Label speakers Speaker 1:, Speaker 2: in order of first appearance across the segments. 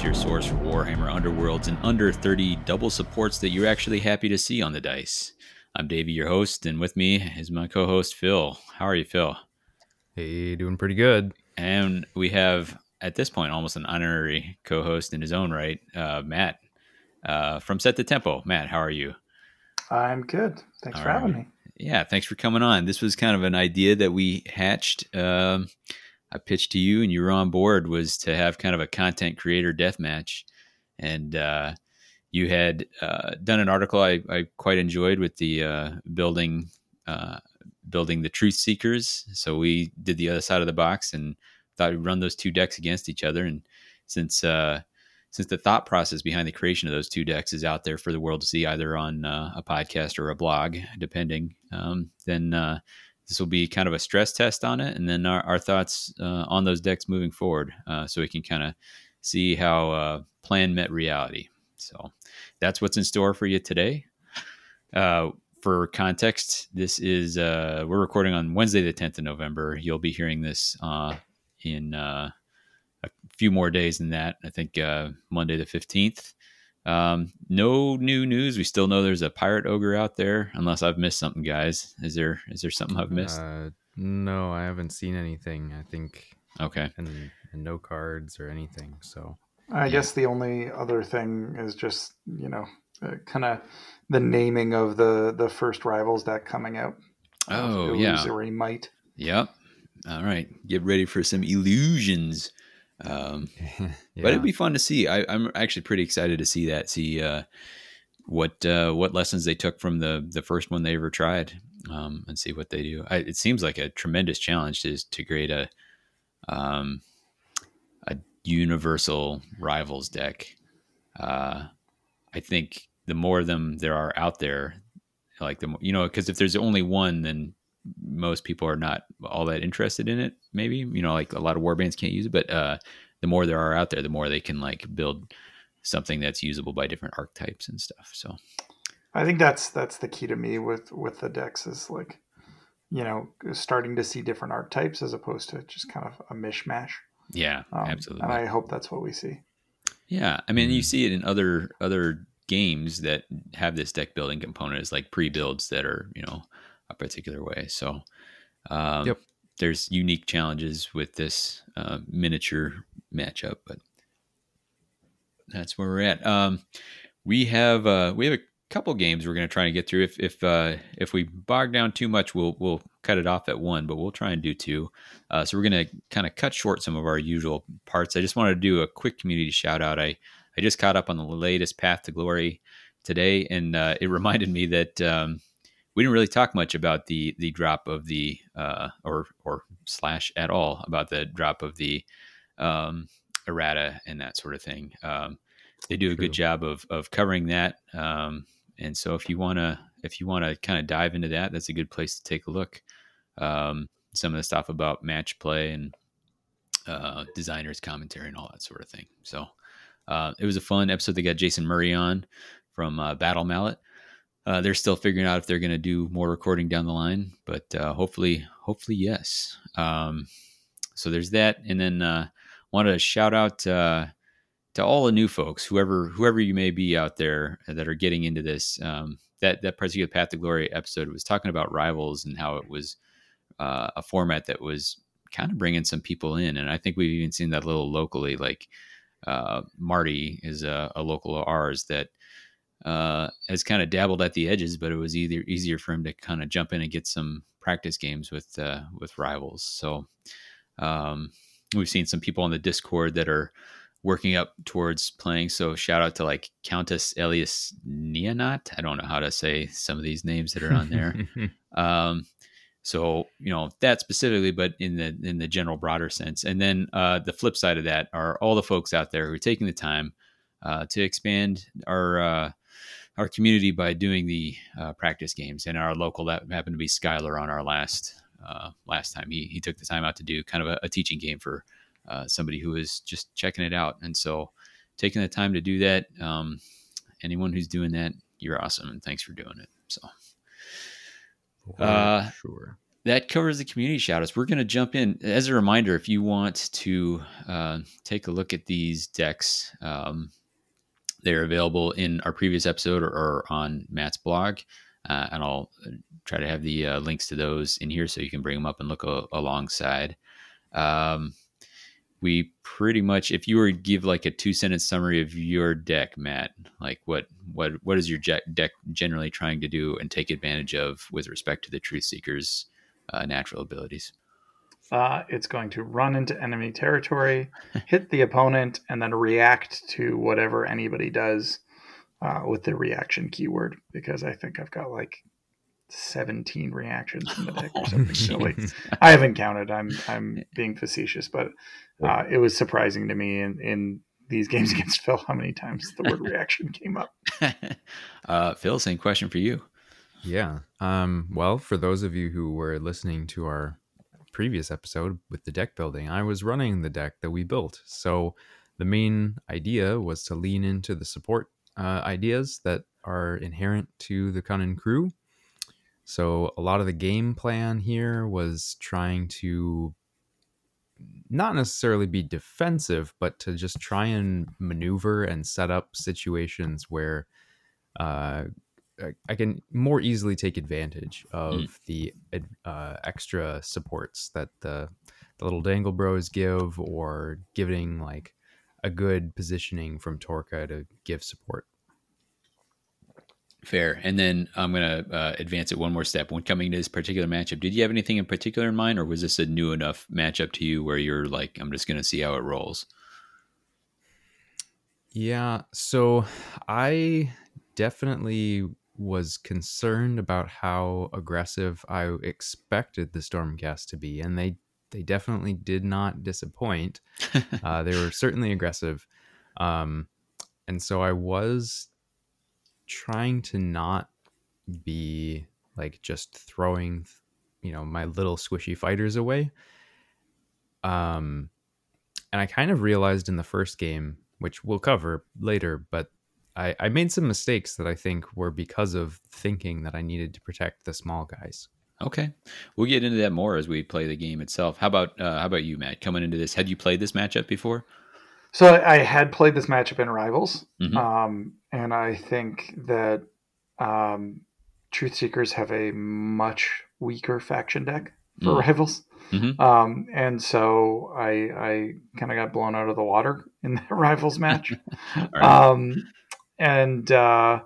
Speaker 1: Dice, your source for Warhammer Underworlds and under 30 double supports that you're actually happy to see on the dice. I'm Davey, your host, and with me is my co host, Phil. How are you, Phil?
Speaker 2: Hey, doing pretty good.
Speaker 1: And we have, at this point, almost an honorary co host in his own right, uh, Matt uh, from Set the Tempo. Matt, how are you?
Speaker 3: I'm good. Thanks All for right. having me.
Speaker 1: Yeah, thanks for coming on. This was kind of an idea that we hatched. Um, I pitched to you and you were on board was to have kind of a content creator death match. And uh, you had uh, done an article I, I, quite enjoyed with the uh, building uh, building the truth seekers. So we did the other side of the box and thought we'd run those two decks against each other. And since uh, since the thought process behind the creation of those two decks is out there for the world to see either on uh, a podcast or a blog, depending, um, then this will be kind of a stress test on it, and then our, our thoughts uh, on those decks moving forward, uh, so we can kind of see how uh, plan met reality. So that's what's in store for you today. Uh, for context, this is uh, we're recording on Wednesday, the 10th of November. You'll be hearing this uh, in a few more days than that. I think Monday, the 15th. Um, no new news. We still know there's a pirate ogre out there, unless I've missed something, guys. Is there is there something I've missed? Uh,
Speaker 2: no, I haven't seen anything. I think
Speaker 1: okay,
Speaker 2: and, and no cards or anything. So
Speaker 3: I yeah. guess the only other thing is just you know uh, kind of the naming of the the first rivals that coming out.
Speaker 1: Oh yeah,
Speaker 3: Illusory Might.
Speaker 1: Yep. All right, get ready for some illusions. Um, yeah. But it'd be fun to see. I, am actually pretty excited to see that. See uh, what uh, what lessons they took from the the first one they ever tried, um, and see what they do. I, it seems like a tremendous challenge to to create a um, a universal rivals deck. Uh, I think the more of them there are out there, like the more, you know, because if there's only one, then most people are not all that interested in it. Maybe you know, like a lot of warbands can't use it, but uh, the more there are out there, the more they can like build something that's usable by different archetypes and stuff. So,
Speaker 3: I think that's that's the key to me with with the decks is like, you know, starting to see different archetypes as opposed to just kind of a mishmash.
Speaker 1: Yeah, um, absolutely.
Speaker 3: And I hope that's what we see.
Speaker 1: Yeah, I mean, you see it in other other games that have this deck building component is like pre-builds that are you know a particular way. So, um, yep. there's unique challenges with this uh, miniature matchup, but that's where we're at. Um, we have uh, we have a couple games we're going to try and get through. If if uh, if we bog down too much, we'll we'll cut it off at one, but we'll try and do two. Uh, so we're going to kind of cut short some of our usual parts. I just wanted to do a quick community shout out. I I just caught up on the latest Path to Glory today, and uh, it reminded me that um, we didn't really talk much about the the drop of the uh, or or slash at all about the drop of the um, errata and that sort of thing. Um, they do a good job of of covering that. Um, and so if you wanna if you wanna kind of dive into that, that's a good place to take a look. Um, some of the stuff about match play and uh, designers commentary and all that sort of thing. So uh, it was a fun episode. They got Jason Murray on from uh, Battle Mallet. Uh, they're still figuring out if they're going to do more recording down the line, but uh, hopefully, hopefully yes. Um, so there's that, and then uh, want to shout out uh, to all the new folks, whoever whoever you may be out there that are getting into this. Um, that that particular Path to Glory episode was talking about rivals and how it was uh, a format that was kind of bringing some people in, and I think we've even seen that a little locally. Like uh, Marty is a, a local of ours that uh, has kind of dabbled at the edges, but it was either easier for him to kind of jump in and get some practice games with uh, with rivals. So um, we've seen some people on the Discord that are working up towards playing. So shout out to like Countess Elias Neonat. I don't know how to say some of these names that are on there. um, so you know that specifically, but in the in the general broader sense. And then uh, the flip side of that are all the folks out there who are taking the time uh, to expand our uh, our community by doing the uh, practice games. And our local that happened to be Skylar on our last uh, last time. He he took the time out to do kind of a, a teaching game for uh, somebody who was just checking it out. And so taking the time to do that, um, anyone who's doing that, you're awesome, and thanks for doing it. So.
Speaker 2: Uh, sure.
Speaker 1: that covers the community shoutouts. We're going to jump in. As a reminder, if you want to uh, take a look at these decks, um, they're available in our previous episode or, or on Matt's blog. Uh, and I'll uh, try to have the uh, links to those in here so you can bring them up and look a- alongside. Um, we pretty much, if you were to give like a two sentence summary of your deck, Matt, like what what what is your deck generally trying to do and take advantage of with respect to the Truth Seekers' uh, natural abilities?
Speaker 3: Uh, it's going to run into enemy territory, hit the opponent, and then react to whatever anybody does uh, with the reaction keyword. Because I think I've got like 17 reactions in the deck or something silly. I haven't counted. I'm I'm being facetious, but uh, it was surprising to me in in these games against Phil how many times the word reaction came up.
Speaker 1: uh, Phil, same question for you.
Speaker 2: Yeah. Um, well, for those of you who were listening to our previous episode with the deck building, I was running the deck that we built. So the main idea was to lean into the support uh, ideas that are inherent to the Cunning crew. So a lot of the game plan here was trying to not necessarily be defensive, but to just try and maneuver and set up situations where uh, I can more easily take advantage of mm. the uh, extra supports that the the little dangle bros give, or giving like a good positioning from Torka to give support.
Speaker 1: Fair. And then I'm going to uh, advance it one more step. When coming to this particular matchup, did you have anything in particular in mind, or was this a new enough matchup to you where you're like, I'm just going to see how it rolls?
Speaker 2: Yeah. So I definitely was concerned about how aggressive I expected the Stormcast to be, and they they definitely did not disappoint. uh, they were certainly aggressive, um, and so I was trying to not be like just throwing, you know, my little squishy fighters away. Um, and I kind of realized in the first game, which we'll cover later, but I, I made some mistakes that I think were because of thinking that I needed to protect the small guys.
Speaker 1: Okay, we'll get into that more as we play the game itself. How about uh, how about you, Matt? Coming into this, had you played this matchup before?
Speaker 3: So I had played this matchup in Rivals, mm-hmm. um, and I think that um, Truth Seekers have a much weaker faction deck for mm. Rivals. Mm-hmm. Um, and so I, I kind of got blown out of the water in the Rivals match. right. And uh,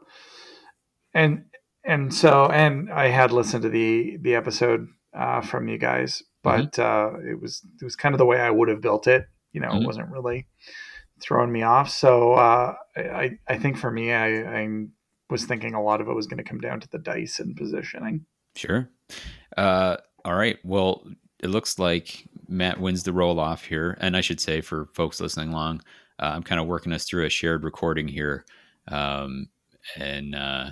Speaker 3: and and so and I had listened to the the episode uh, from you guys, but mm-hmm. uh, it was it was kind of the way I would have built it. You know, mm-hmm. it wasn't really throwing me off. So uh, I I think for me, I, I was thinking a lot of it was going to come down to the dice and positioning.
Speaker 1: Sure. Uh, all right. Well, it looks like Matt wins the roll off here, and I should say for folks listening along, uh, I'm kind of working us through a shared recording here um, and uh,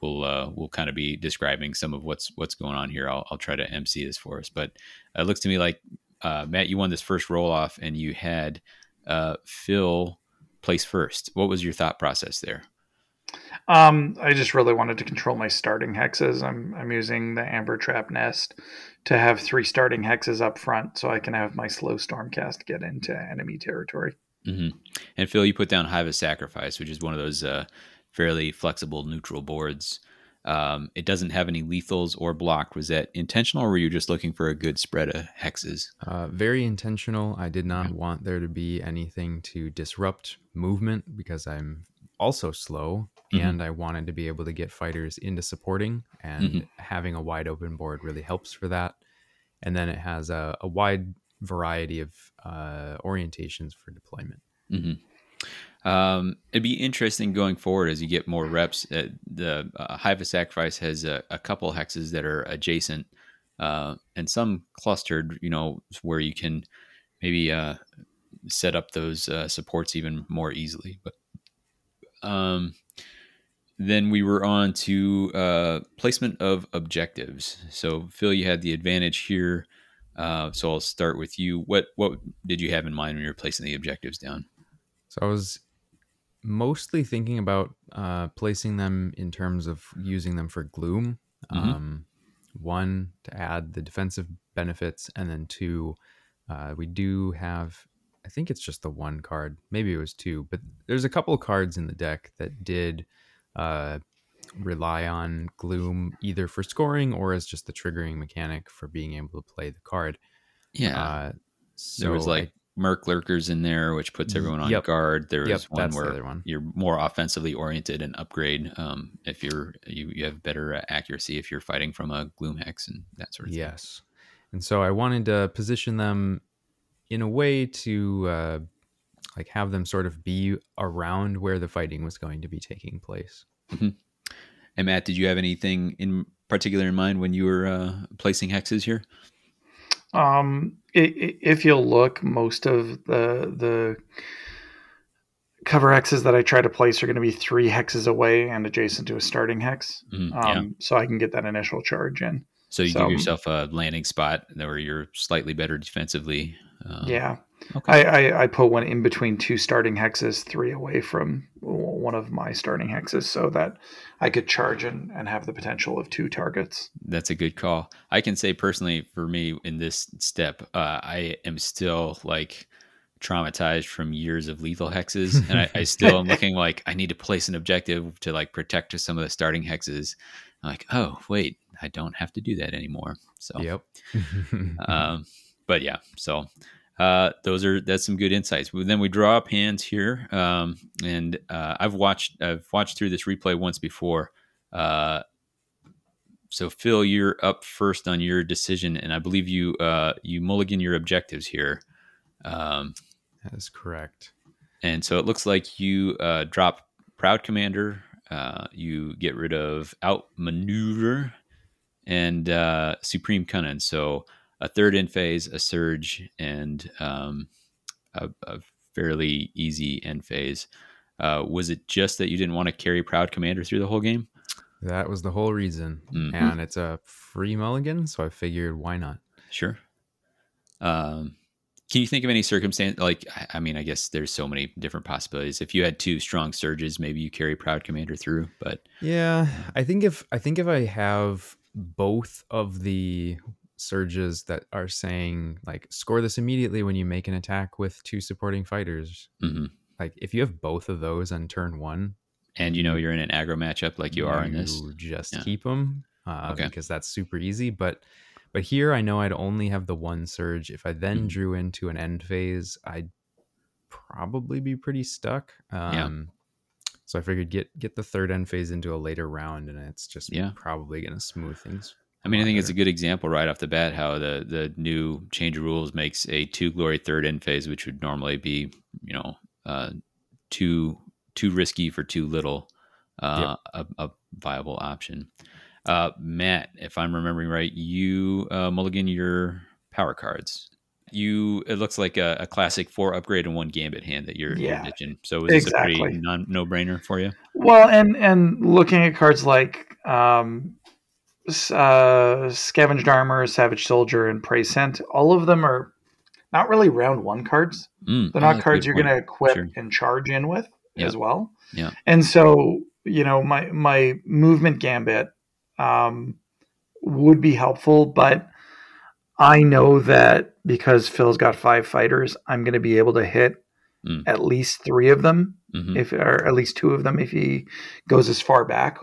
Speaker 1: we'll uh, we'll kind of be describing some of what's what's going on here. I'll, I'll try to MC this for us, but it looks to me like uh, Matt, you won this first roll off, and you had uh, Phil place first. What was your thought process there?
Speaker 3: Um, I just really wanted to control my starting hexes. I'm I'm using the Amber Trap Nest to have three starting hexes up front, so I can have my slow Stormcast get into enemy territory.
Speaker 1: Mm-hmm. And Phil, you put down Hive of Sacrifice, which is one of those uh, fairly flexible neutral boards. Um, it doesn't have any lethals or block. Was that intentional, or were you just looking for a good spread of hexes?
Speaker 2: Uh, very intentional. I did not want there to be anything to disrupt movement because I'm also slow, mm-hmm. and I wanted to be able to get fighters into supporting, and mm-hmm. having a wide open board really helps for that. And then it has a, a wide variety of uh, orientations for deployment.
Speaker 1: Mm-hmm. Um, it'd be interesting going forward as you get more reps. Uh, the uh, Hive of Sacrifice has a, a, couple hexes that are adjacent uh, and some clustered, you know, where you can maybe uh, set up those uh, supports even more easily. But um, then we were on to uh, placement of objectives. So, Phil, you had the advantage here. Uh, so I'll start with you. What what did you have in mind when you were placing the objectives down?
Speaker 2: So I was mostly thinking about uh, placing them in terms of using them for gloom, mm-hmm. um, one to add the defensive benefits, and then two, uh, we do have. I think it's just the one card. Maybe it was two, but there's a couple of cards in the deck that did uh, rely on Gloom either for scoring or as just the triggering mechanic for being able to play the card.
Speaker 1: Yeah. Uh, so there was like Murk Lurkers in there, which puts everyone on yep. guard. There yep, one where one. you're more offensively oriented and upgrade um, if you're you, you have better uh, accuracy if you're fighting from a Gloom Hex and that sort of
Speaker 2: yes. thing. Yes. And so I wanted to position them in a way to uh, like have them sort of be around where the fighting was going to be taking place. Mm-hmm.
Speaker 1: And Matt, did you have anything in particular in mind when you were uh, placing hexes here?
Speaker 3: Um, if you'll look, most of the the cover hexes that I try to place are going to be three hexes away and adjacent to a starting hex, mm, um, so I can get that initial charge in.
Speaker 1: So you so, give yourself a landing spot where you're slightly better defensively.
Speaker 3: Um, yeah, Okay. I, I, I, put one in between two starting hexes, three away from one of my starting hexes, so that I could charge and, and have the potential of two targets.
Speaker 1: That's a good call. I can say personally, for me in this step, uh, I am still like traumatized from years of lethal hexes, and I, I still am looking like I need to place an objective to like protect some of the starting hexes. I'm like, oh wait, I don't have to do that anymore. So,
Speaker 2: yep.
Speaker 1: um, but yeah, so uh, those are that's some good insights. Then we draw up hands here, um, and uh, I've watched I've watched through this replay once before. Uh, so Phil, you're up first on your decision, and I believe you uh, you mulligan your objectives here.
Speaker 2: Um, that is correct.
Speaker 1: And so it looks like you uh, drop Proud Commander. Uh, you get rid of Outmaneuver and uh, Supreme Cunning. So a third end phase, a surge, and um, a, a, fairly easy end phase. Uh, was it just that you didn't want to carry Proud Commander through the whole game?
Speaker 2: That was the whole reason. Mm-hmm. And it's a free mulligan, so I figured why not?
Speaker 1: Sure. Um, can you think of any circumstance? Like, I mean, I guess there's so many different possibilities. If you had two strong surges, maybe you carry Proud Commander through. But
Speaker 2: yeah, I think if I think if I have both of the surges that are saying like score this immediately when you make an attack with two supporting fighters. Mm-hmm. Like if you have both of those on turn one,
Speaker 1: and you know you're in an aggro matchup like you, you are in this,
Speaker 2: just yeah. keep them uh, okay. because that's super easy. But but here I know I'd only have the one surge. If I then mm-hmm. drew into an end phase, I'd probably be pretty stuck. Um, yeah. So I figured get get the third end phase into a later round, and it's just yeah. probably going to smooth things
Speaker 1: I mean, I think it's a good example right off the bat how the the new change of rules makes a two glory third end phase, which would normally be you know uh, too too risky for too little, uh, yep. a, a, viable option. Uh, Matt, if I'm remembering right, you uh, mulligan your power cards. You it looks like a, a, classic four upgrade and one gambit hand that you're, yeah, you're ditching. So is exactly. this a pretty non, no brainer for you?
Speaker 3: Well, and and looking at cards like um, uh, Scavenged Armor, Savage Soldier, and Prey Scent, all of them are not really round one cards. Mm, They're not cards you're going to equip sure. and charge in with as well.
Speaker 1: Yeah.
Speaker 3: And so, you know, my my movement gambit um, would be helpful, but I know that because Phil's got five fighters, I'm going to be able to hit mm. at least three of them, mm-hmm. if or at least two of them if he goes as far back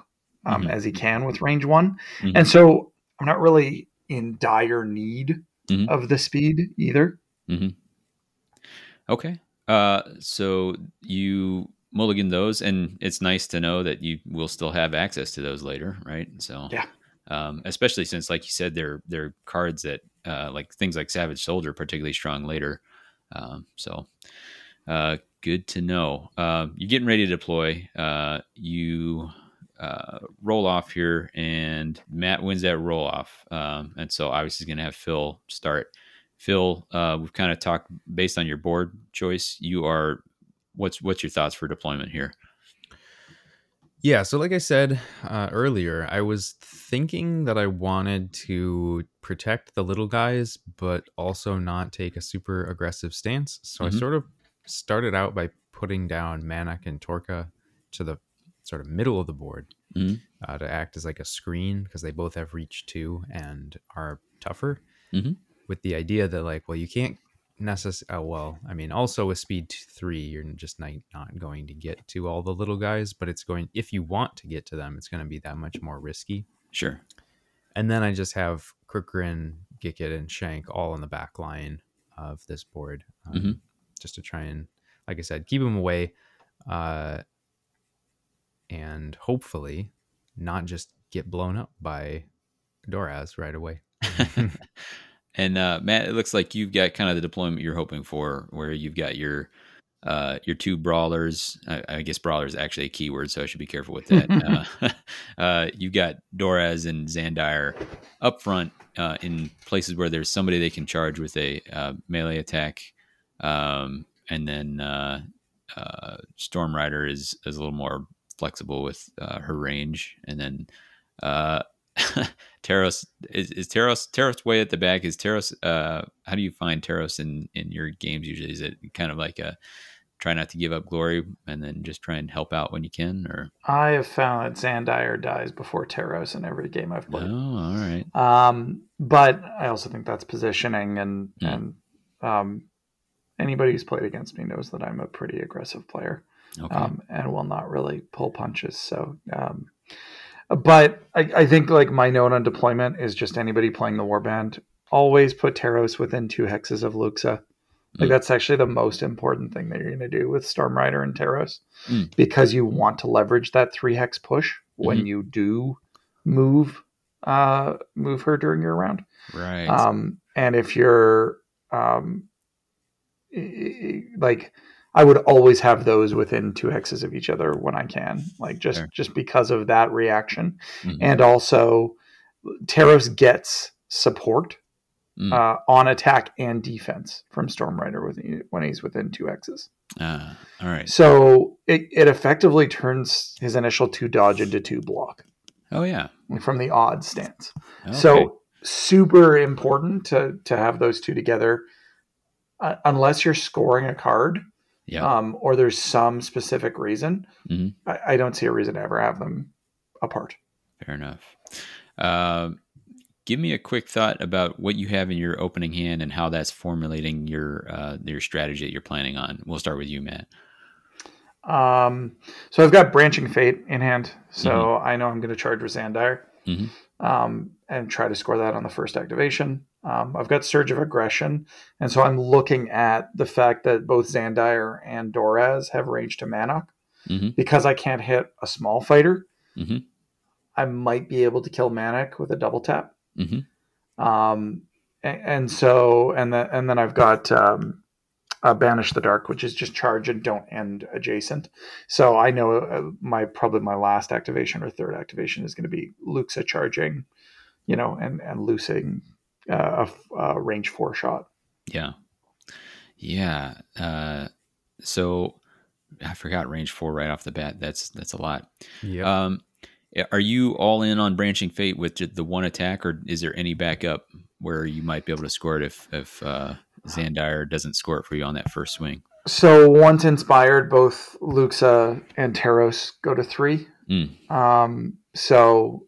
Speaker 3: um, mm-hmm. as he can with range one. Mm-hmm. And so I'm not really in dire need mm-hmm. of the speed either.
Speaker 1: Mm-hmm. Okay. Uh, so you mulligan those, and it's nice to know that you will still have access to those later, right? So
Speaker 3: yeah.
Speaker 1: Um, especially since, like you said, they're they're cards that uh, like things like Savage Soldier, particularly strong later. Um, so uh, good to know. Uh, you're getting ready to deploy. Uh, you uh, roll off here, and Matt wins that roll off. Um, and so obviously he's going to have Phil start. Phil, uh, we've kind of talked based on your board choice. You are what's what's your thoughts for deployment here?
Speaker 2: Yeah, so like I said uh, earlier, I was thinking that I wanted to protect the little guys, but also not take a super aggressive stance. So mm-hmm. I sort of started out by putting down Manok and Torka to the sort of middle of the board
Speaker 1: mm-hmm.
Speaker 2: uh, to act as like a screen because they both have reach two and are tougher.
Speaker 1: Mm-hmm.
Speaker 2: With the idea that like, well, you can't necessarily. Oh, well, I mean, also with speed three, you're just not not going to get to all the little guys, but it's going if you want to get to them, it's going to be that much more risky.
Speaker 1: Sure.
Speaker 2: And then I just have Crookgrin, Gicket, and Shank all in the back line of this board, um,
Speaker 1: mm-hmm.
Speaker 2: just to try and, like I said, keep them away, uh, and hopefully not just get blown up by Doraz right away.
Speaker 1: and uh, Matt, it looks like you've got kind of the deployment you're hoping for, where you've got your uh, your two brawlers. I, I, guess brawler is actually a keyword, so I should be careful with that. uh, uh, you got Doraz and Xandire up front uh, in places where there's somebody they can charge with a uh, melee attack, um, and then uh, uh, Storm Rider is is a little more flexible with uh, her range, and then uh, Taros is, is Taros Taros way at the back. Is Taros? Uh, how do you find Taros in in your games? Usually, is it kind of like a try not to give up glory and then just try and help out when you can or
Speaker 3: i have found that xandire dies before Taros in every game i've played
Speaker 1: oh all right
Speaker 3: um, but i also think that's positioning and mm. and um, anybody who's played against me knows that i'm a pretty aggressive player
Speaker 1: okay.
Speaker 3: um, and will not really pull punches so um, but I, I think like my note on deployment is just anybody playing the warband always put Taros within two hexes of Luxa like mm. that's actually the most important thing that you're going to do with Storm Rider and Taros,
Speaker 1: mm.
Speaker 3: because you want to leverage that three hex push when mm-hmm. you do move uh, move her during your round.
Speaker 1: Right.
Speaker 3: Um, and if you're um, like, I would always have those within two hexes of each other when I can, like just sure. just because of that reaction,
Speaker 1: mm-hmm.
Speaker 3: and also Taros gets support
Speaker 1: mm.
Speaker 3: uh, on attack and defense from Storm Rider when he's within two X's.
Speaker 1: Uh, all right.
Speaker 3: So it, it effectively turns his initial two dodge into two block.
Speaker 1: Oh yeah.
Speaker 3: From the odd stance.
Speaker 1: Okay.
Speaker 3: So super important to to have those two together. Uh, unless you're scoring a card,
Speaker 1: yeah,
Speaker 3: um, or there's some specific reason,
Speaker 1: mm-hmm.
Speaker 3: I, I, don't see a reason to ever have them apart.
Speaker 1: Fair enough. Um, give me a quick thought about what you have in your opening hand and how that's formulating your uh, your strategy that you're planning on. We'll start with you, Matt.
Speaker 3: Um, so I've got branching fate in hand, so mm-hmm. I know I'm going to charge with Xandire
Speaker 1: mm-hmm.
Speaker 3: um, and try to score that on the first activation. Um, I've got surge of aggression, and so I'm looking at the fact that both Xandire and Doraz have range to Manok.
Speaker 1: Mm-hmm.
Speaker 3: Because I can't hit a small fighter,
Speaker 1: mm-hmm.
Speaker 3: I might be able to kill Manok with a double tap.
Speaker 1: Mm-hmm.
Speaker 3: Um, and, and, so, and then, and then I've got, um, uh, banish the dark, which is just charge and don't end adjacent. So I know uh, my probably my last activation or third activation is going to be Luxa charging, you know, and and loosing uh, a, a, range four shot.
Speaker 1: Yeah, yeah. Uh, so I forgot range four right off the bat. That's that's a lot.
Speaker 2: Yeah.
Speaker 1: Um, are you all in on branching fate with the one attack, or is there any backup where you might be able to score it if if uh, Xandire doesn't score it for you on that first swing?
Speaker 3: So once inspired, both Luxa and Taros go to three.
Speaker 1: Mm.
Speaker 3: Um, so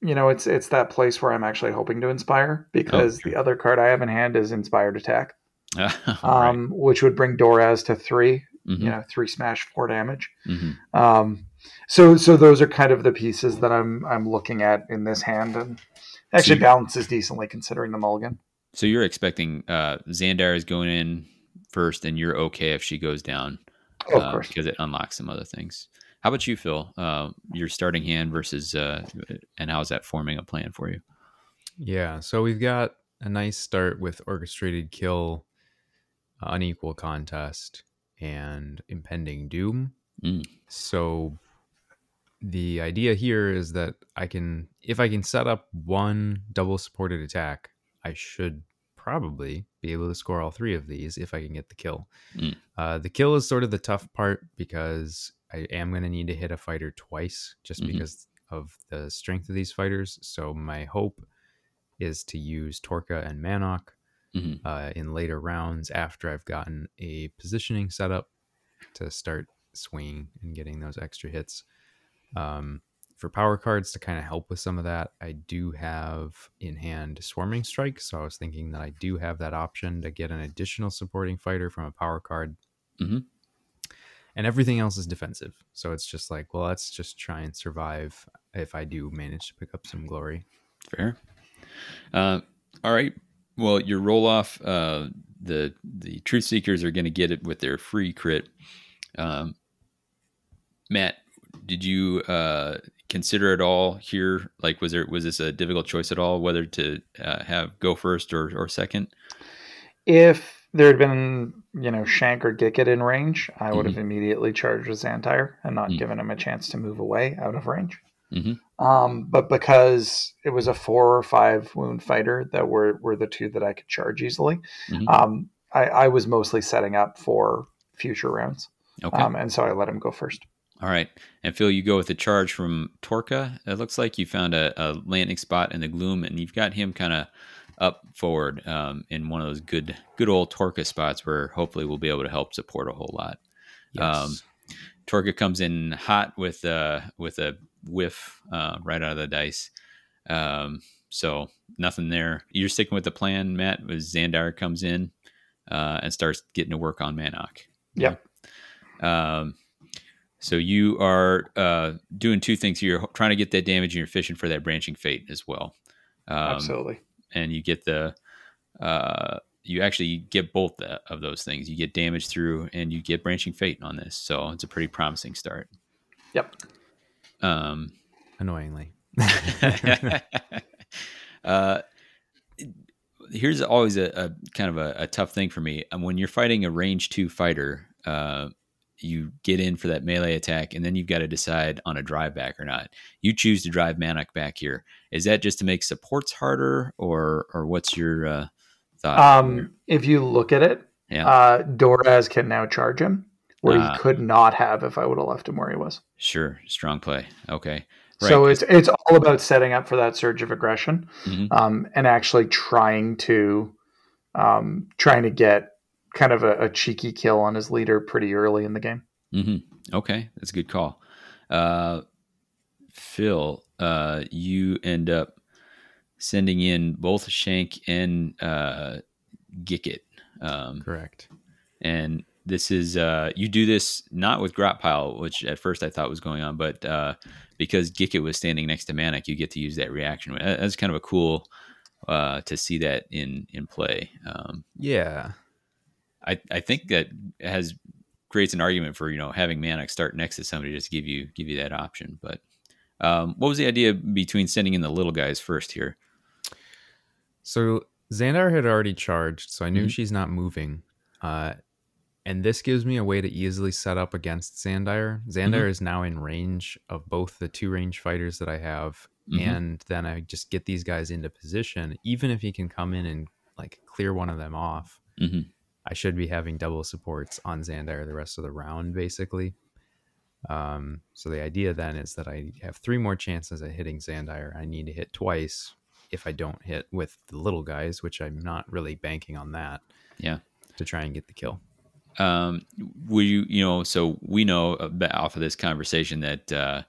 Speaker 3: you know it's it's that place where I'm actually hoping to inspire because oh, the other card I have in hand is inspired attack,
Speaker 1: um,
Speaker 3: right. which would bring Doraz to 3
Speaker 1: mm-hmm.
Speaker 3: You know, three smash, four damage.
Speaker 1: Mm-hmm.
Speaker 3: Um, so so those are kind of the pieces that I'm I'm looking at in this hand, and actually so balances decently considering the mulligan.
Speaker 1: So you're expecting uh, Xandire is going in first, and you're okay if she goes down,
Speaker 3: oh, uh,
Speaker 1: because it unlocks some other things. How about you, Phil? Uh, your starting hand versus, uh, and how is that forming a plan for you?
Speaker 2: Yeah, so we've got a nice start with orchestrated kill, unequal contest, and impending doom.
Speaker 1: Mm.
Speaker 2: So the idea here is that I can, if I can set up one double supported attack, I should probably be able to score all three of these if I can get the kill.
Speaker 1: Mm.
Speaker 2: Uh, the kill is sort of the tough part because I am going to need to hit a fighter twice just mm-hmm. because of the strength of these fighters. So my hope is to use Torka and Manok
Speaker 1: mm-hmm.
Speaker 2: uh, in later rounds after I've gotten a positioning set up to start swinging and getting those extra hits. Um, for power cards to kind of help with some of that, I do have in hand Swarming Strike. So I was thinking that I do have that option to get an additional supporting fighter from a power card.
Speaker 1: Mm-hmm.
Speaker 2: And everything else is defensive. So it's just like, well, let's just try and survive if I do manage to pick up some glory.
Speaker 1: Fair. Uh, all right. Well, your roll off, uh, the the truth seekers are going to get it with their free crit. Um, Matt, did you uh, consider it all here? Like, was there was this a difficult choice at all whether to uh, have go first or or second?
Speaker 3: If there had been, you know, Shank or Gicket in range, I would mm-hmm. have immediately charged with Xandire and not mm-hmm. given him a chance to move away out of range.
Speaker 1: Mm-hmm.
Speaker 3: Um, but because it was a four or five wound fighter that were, were the two that I could charge easily, mm-hmm. um, I, I, was mostly setting up for future rounds.
Speaker 1: Okay.
Speaker 3: Um, and so I let him go first.
Speaker 1: All right. And Phil, you go with the charge from Torka. It looks like you found a, a landing spot in the gloom, and you've got him kind of up forward um, in one of those good good old Torka spots where hopefully we'll be able to help support a whole lot. Yes. Um, Torka comes in hot with uh, with a whiff uh, right out of the dice. Um, so nothing there. You're sticking with the plan, Matt. As Xandire comes in uh, and starts getting to work on Manok.
Speaker 3: Yep.
Speaker 1: Um, so you are uh, doing two things. You're trying to get that damage, and you're fishing for that branching fate as well.
Speaker 3: Um, Absolutely.
Speaker 1: And you get the uh, you actually get both of those things. You get damage through, and you get branching fate on this. So it's a pretty promising start.
Speaker 3: Yep.
Speaker 1: Um,
Speaker 2: Annoyingly.
Speaker 1: uh, here's always a, a kind of a, a, tough thing for me. Um, when you're fighting a range two fighter, uh, you get in for that melee attack, and then you've got to decide on a drive back or not. You choose to drive Manok back here. Is that just to make supports harder, or or what's your uh, thought?
Speaker 3: Um, if you look at it,
Speaker 1: yeah.
Speaker 3: uh, Doraz can now charge him, where uh, he ah. could not have if I would have left him where he was.
Speaker 1: Sure, strong play. Okay.
Speaker 3: Right. So it's it's all about setting up for that surge of aggression,
Speaker 1: mm-hmm.
Speaker 3: um, and actually trying to um, trying to get kind of a, a, cheeky kill on his leader pretty early in the game.
Speaker 1: Mm-hmm. Okay, that's a good call. Uh, Phil, uh, you end up sending in both Shank and uh, Gicket. Um,
Speaker 2: Correct.
Speaker 1: And this is uh, you do this not with Grot Pile, which at first I thought was going on, but uh, because Gicket was standing next to Manok, you get to use that reaction. That's kind of a cool uh, to see that in in play. Um,
Speaker 2: yeah,
Speaker 1: I, I think that has creates an argument for you know having Manok start next to somebody just give you give you that option. But um, what was the idea between sending in the little guys first here?
Speaker 2: So Xandire had already charged, so I knew mm-hmm. she's not moving. Uh, and this gives me a way to easily set up against Xandire. Xandire mm-hmm. is now in range of both the two range fighters that I have, mm-hmm. and then I just get these guys into position. Even if he can come in and like clear one of them off,
Speaker 1: mm-hmm.
Speaker 2: I should be having double supports on Xandire the rest of the round, basically. Um, so the idea then is that I have three more chances at hitting Xandire. I need to hit twice if I don't hit with the little guys, which I'm not really banking on that.
Speaker 1: Yeah.
Speaker 2: To try and get the kill.
Speaker 1: Um, will you, you know, so we know off of this conversation that, uh,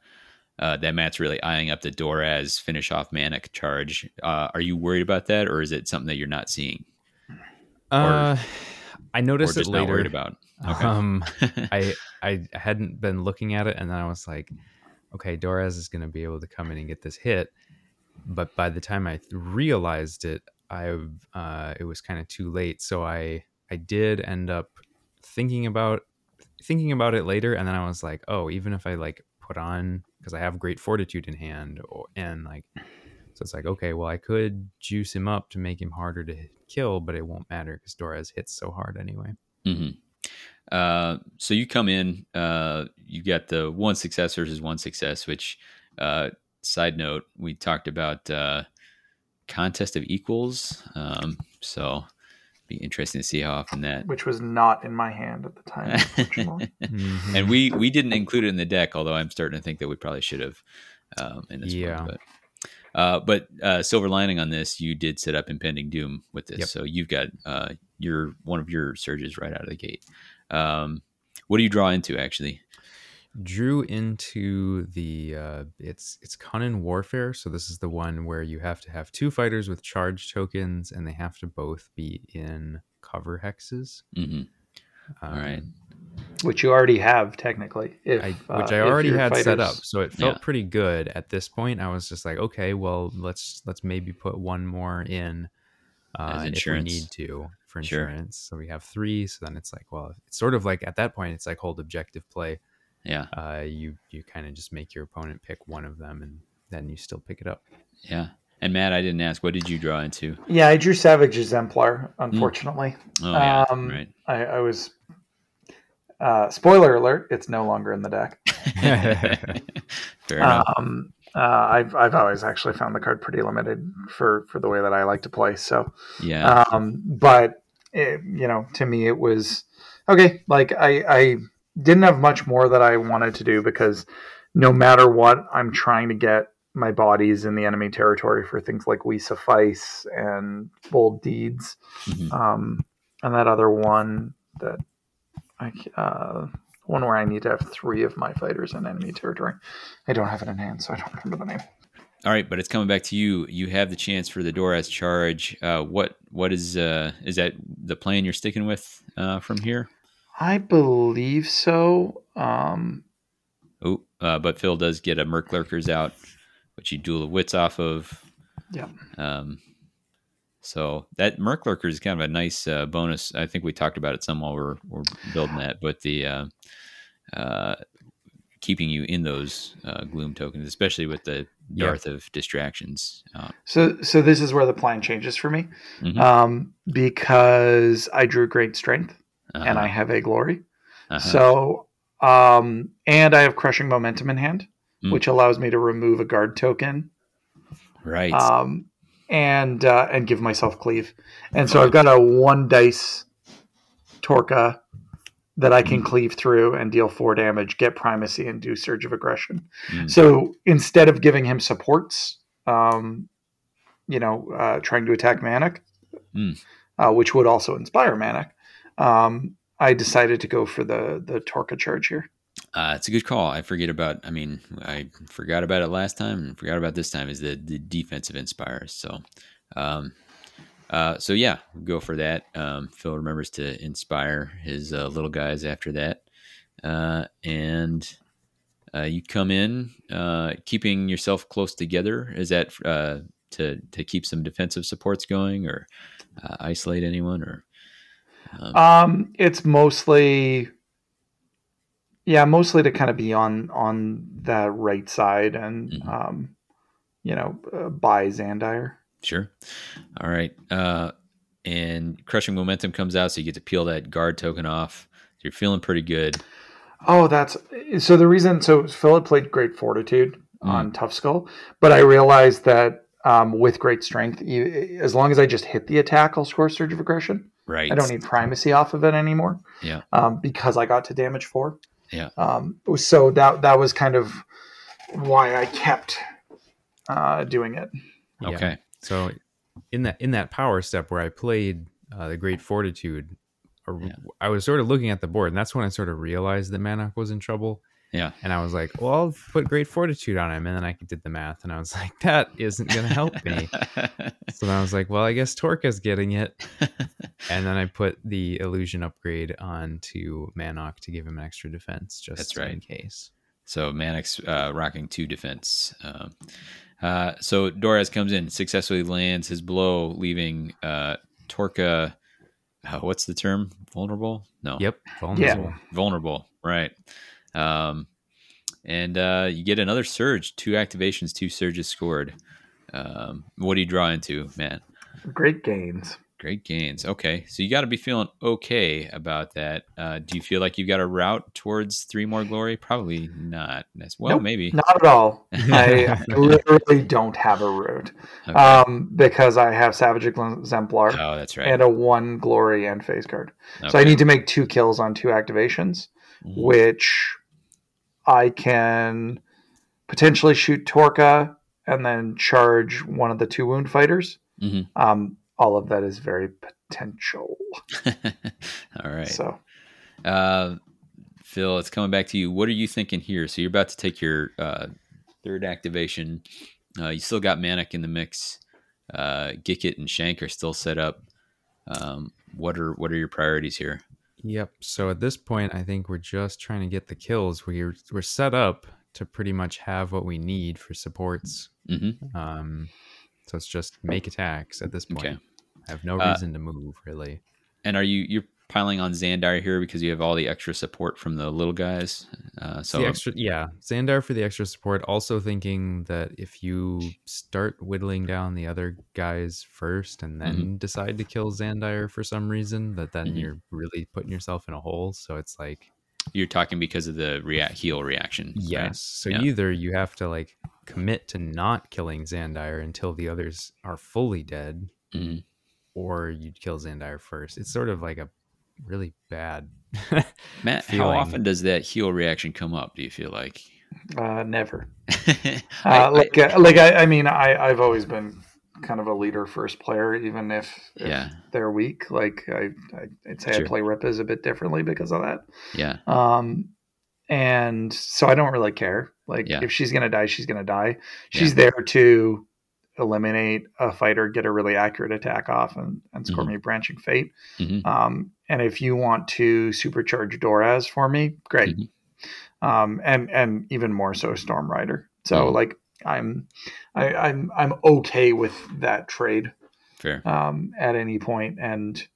Speaker 1: uh, that Matt's really eyeing up the Doraz finish off Manok charge. Uh, are you worried about that, or is it something that you're not seeing?
Speaker 2: Uh, or, I noticed it later.
Speaker 1: Worried about.
Speaker 2: Okay. Um, I I hadn't been looking at it, and then I was like, okay, Doraz is going to be able to come in and get this hit. But by the time I realized it, I uh, it was kind of too late. So I I did end up thinking about thinking about it later, and then I was like, oh, even if I like put on because I have great fortitude in hand, or, and like so it's like, okay, well, I could juice him up to make him harder to kill, but it won't matter because Doraz hits so hard anyway.
Speaker 1: Mm-hmm. Uh, so you come in, uh, you get the one success versus one success, which, uh, side note, we talked about uh, contest of equals. Um, so be interesting to see how often that
Speaker 3: which was not in my hand at the time
Speaker 1: mm-hmm. and we we didn't include it in the deck although i'm starting to think that we probably should have um, in this yeah. one but uh, but uh, silver lining on this, you did set up impending doom with this, yep. so you've got uh, your one of your surges right out of the gate. Um, what do you draw into actually?
Speaker 2: drew into the uh, it's it's Cunning Warfare. So this is the one where you have to have two fighters with charge tokens, and they have to both be in cover hexes.
Speaker 1: Mm-hmm. Um, All right.
Speaker 3: Which you already have technically,
Speaker 2: if, I, which uh, I already had fighters... set up, so it felt yeah. pretty good. At this point, I was just like, okay, well, let's let's maybe put one more in uh, if we need to for insurance. Sure. So we have three. So then it's like, well, it's sort of like at that point, it's like hold objective play.
Speaker 1: Yeah.
Speaker 2: Uh, you you kind of just make your opponent pick one of them, and then you still pick it up.
Speaker 1: Yeah. And Matt, I didn't ask. What did you draw into?
Speaker 3: Yeah, I drew Savage Exemplar. Unfortunately,
Speaker 1: mm. oh, yeah, um, right.
Speaker 3: I, I was. Uh, spoiler alert! It's no longer in the deck.
Speaker 1: Fair enough. Um,
Speaker 3: uh, I've I've always actually found the card pretty limited for for the way that I like to play. So
Speaker 1: yeah.
Speaker 3: Um, but it, you know, to me, it was okay. Like I I didn't have much more that I wanted to do because no matter what, I'm trying to get my bodies in the enemy territory for things like We Suffice and Bold Deeds, mm-hmm. um, and that other one that I uh, one where I need to have three of my fighters in enemy territory. I don't have it in hand, so I don't remember the name.
Speaker 1: All right, but it's coming back to you. You have the chance for the Doraz charge. Uh, what what is uh, is that the plan you're sticking with uh, from here?
Speaker 3: I believe so. Um,
Speaker 1: oh, uh, but Phil does get a Murk Lurkers out, which you duel the wits off of.
Speaker 3: Yeah.
Speaker 1: Um, so that Murk Lurker is kind of a nice uh, bonus. I think we talked about it some while we're, we're building that, but the uh, uh, keeping you in those uh, gloom tokens, especially with the dearth yeah. of distractions.
Speaker 3: Uh, so, so this is where the plan changes for me, mm-hmm. um, because I drew great strength uh-huh. and I have a glory. Uh-huh. So, um, and I have crushing momentum in hand, mm. which allows me to remove a guard token.
Speaker 1: Right.
Speaker 3: Um, and uh, and give myself cleave. And so I've got a one dice Torka that I can cleave through and deal four damage, get primacy, and do surge of aggression. Mm. So instead of giving him supports, um, you know, uh, trying to attack Manok, mm. uh, which would also inspire Manok, um, I decided to go for the the Torka charge here.
Speaker 1: Uh, it's a good call. I forget about. I mean, I forgot about it last time, and forgot about this time. Is the the defensive inspires? So, um, uh, so yeah, go for that. Um, Phil remembers to inspire his uh, little guys after that, uh, and uh, you come in uh, keeping yourself close together. Is that uh, to to keep some defensive supports going, or isolate anyone, or?
Speaker 3: Um, um, it's mostly yeah, mostly to kind of be on on the right side and mm-hmm. um, you know uh, by Xandire.
Speaker 1: Sure. All right. Uh, and crushing momentum comes out, so you get to peel that guard token off. You're feeling pretty good.
Speaker 3: Oh, that's so. The reason so Philip played great fortitude mm. on Tuffskul, but I realized that um, with great strength, as long as I just hit the attack, I'll score surge of aggression.
Speaker 1: Right.
Speaker 3: I don't need primacy off of it anymore.
Speaker 1: Yeah.
Speaker 3: Um, because I got to damage four.
Speaker 1: Yeah.
Speaker 3: Um, so that that was kind of why I kept uh, doing it.
Speaker 1: Okay. Yeah.
Speaker 2: So in that in that power step where I played uh, the Great Fortitude, yeah. I was sort of looking at the board, and that's when I sort of realized that Manok was in trouble.
Speaker 1: Yeah.
Speaker 2: And I was like, well, I'll put great fortitude on him. And then I did the math and I was like, that isn't going to help me. so then I was like, well, I guess Torka's getting it. and then I put the illusion upgrade onto Manok to give him an extra defense just That's right. in case.
Speaker 1: So Manok's uh, rocking two defense. Uh, uh, so Doraz comes in, successfully lands his blow, leaving uh, Torka. Uh, what's the term? Vulnerable? No.
Speaker 2: Yep. Vulnerable. Yeah.
Speaker 1: Vulnerable. Right. Um, and uh, you get another surge, two activations, two surges scored. Um, what do you draw into, man?
Speaker 3: Great gains.
Speaker 1: Great gains. Okay, so you got to be feeling okay about that. Uh, do you feel like you've got a route towards three more glory? Probably not. As Well, nope, maybe
Speaker 3: not at all. I literally don't have a route okay. um, because I have Savage Exemplar.
Speaker 1: Oh, that's right.
Speaker 3: And a one glory and face card. Okay. So I need to make two kills on two activations, mm-hmm. which I can potentially shoot Torka and then charge one of the two wound fighters. Mm-hmm. Um, all of that is very potential.
Speaker 1: all right.
Speaker 3: So,
Speaker 1: uh, Phil, it's coming back to you. What are you thinking here? So you're about to take your uh, third activation. Uh, you still got Manok in the mix. Uh, Gicket and Shank are still set up. Um, what are what are your priorities here?
Speaker 2: Yep. So at this point, I think we're just trying to get the kills. We're we're set up to pretty much have what we need for supports. Mm-hmm. Um, so it's just make attacks at this point. Okay. I have no uh, reason uh, to move really.
Speaker 1: And are you you're piling on Xandire here because you have all the extra support from the little guys. Uh, so
Speaker 2: the extra, yeah, Xandire for the extra support. Also thinking that if you start whittling down the other guys first and then mm-hmm. decide to kill Xandire for some reason, that then mm-hmm. you're really putting yourself in a hole. So it's like
Speaker 1: you're talking because of the react heal reaction.
Speaker 2: Yes. Right? So yeah. either you have to like commit to not killing Xandire until the others are fully dead. Mm-hmm or you'd kill Xandire first. It's sort of like a really bad.
Speaker 1: Matt, feeling. how often does that heal reaction come up? Do you feel like?
Speaker 3: Uh, never. I, uh, like, uh, like I, I mean, I, I've always been kind of a leader first player, even if, if yeah. they're weak. Like I, I, would say sure. I play Rippaz a bit differently because of that.
Speaker 1: Yeah.
Speaker 3: Um, and so I don't really care. Like yeah. if she's gonna die, she's gonna die. She's yeah. there to eliminate a fighter, get a really accurate attack off, and, and score mm-hmm. me branching fate. Mm-hmm. Um, and if you want to supercharge Doraz for me, great. Mm-hmm. Um, and and even more so Storm Rider. So mm-hmm. like I'm I, I'm I'm okay with that trade.
Speaker 1: Fair.
Speaker 3: Um, at any point, and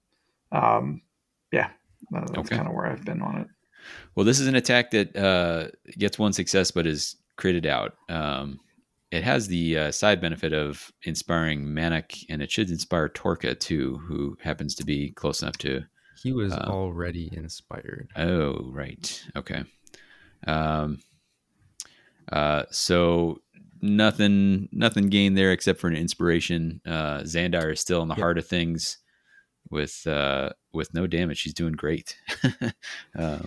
Speaker 3: um, yeah, that's okay. kind of where I've been on it.
Speaker 1: Well, this is an attack that uh, gets one success, but is critted out. Um, it has the uh, side benefit of inspiring Manok, and it should inspire Torka too, who happens to be close enough to.
Speaker 2: He was uh, already inspired.
Speaker 1: Oh, right. Okay. Um, uh, so nothing, nothing gained there except for an inspiration. Uh, Xandire is still in the yep. heart of things with uh, with no damage. She's doing great. uh,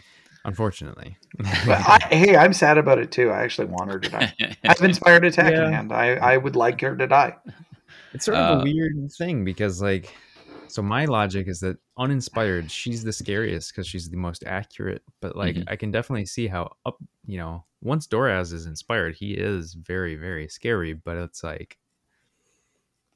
Speaker 2: Unfortunately.
Speaker 3: I, hey, I'm sad about it too. I actually want her to die. I have inspired attacking yeah. hand. I, I would like her to die.
Speaker 2: It's sort of uh, a weird thing because like so my logic is that uninspired, she's the scariest because she's the most accurate. But like mm-hmm. I can definitely see how up you know, once Doraz is inspired, he is very, very scary, but it's like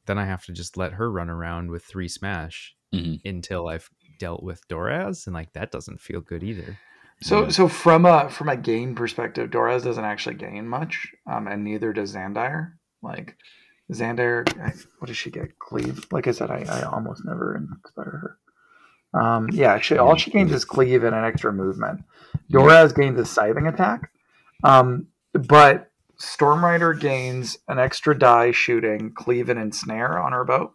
Speaker 2: then I have to just let her run around with three smash mm-hmm. until I've dealt with Doraz, and like that doesn't feel good either.
Speaker 3: So, so from a from a gain perspective, Doraz doesn't actually gain much, um, and neither does Xandire. Like Xandire, what does she get? Cleave. Like I said, I, I almost never inspire her. Um, yeah, actually, all she gains is cleave and an extra movement. Doraz gains a scything attack, um, but Stormrider gains an extra die shooting, cleave and ensnare on her bow,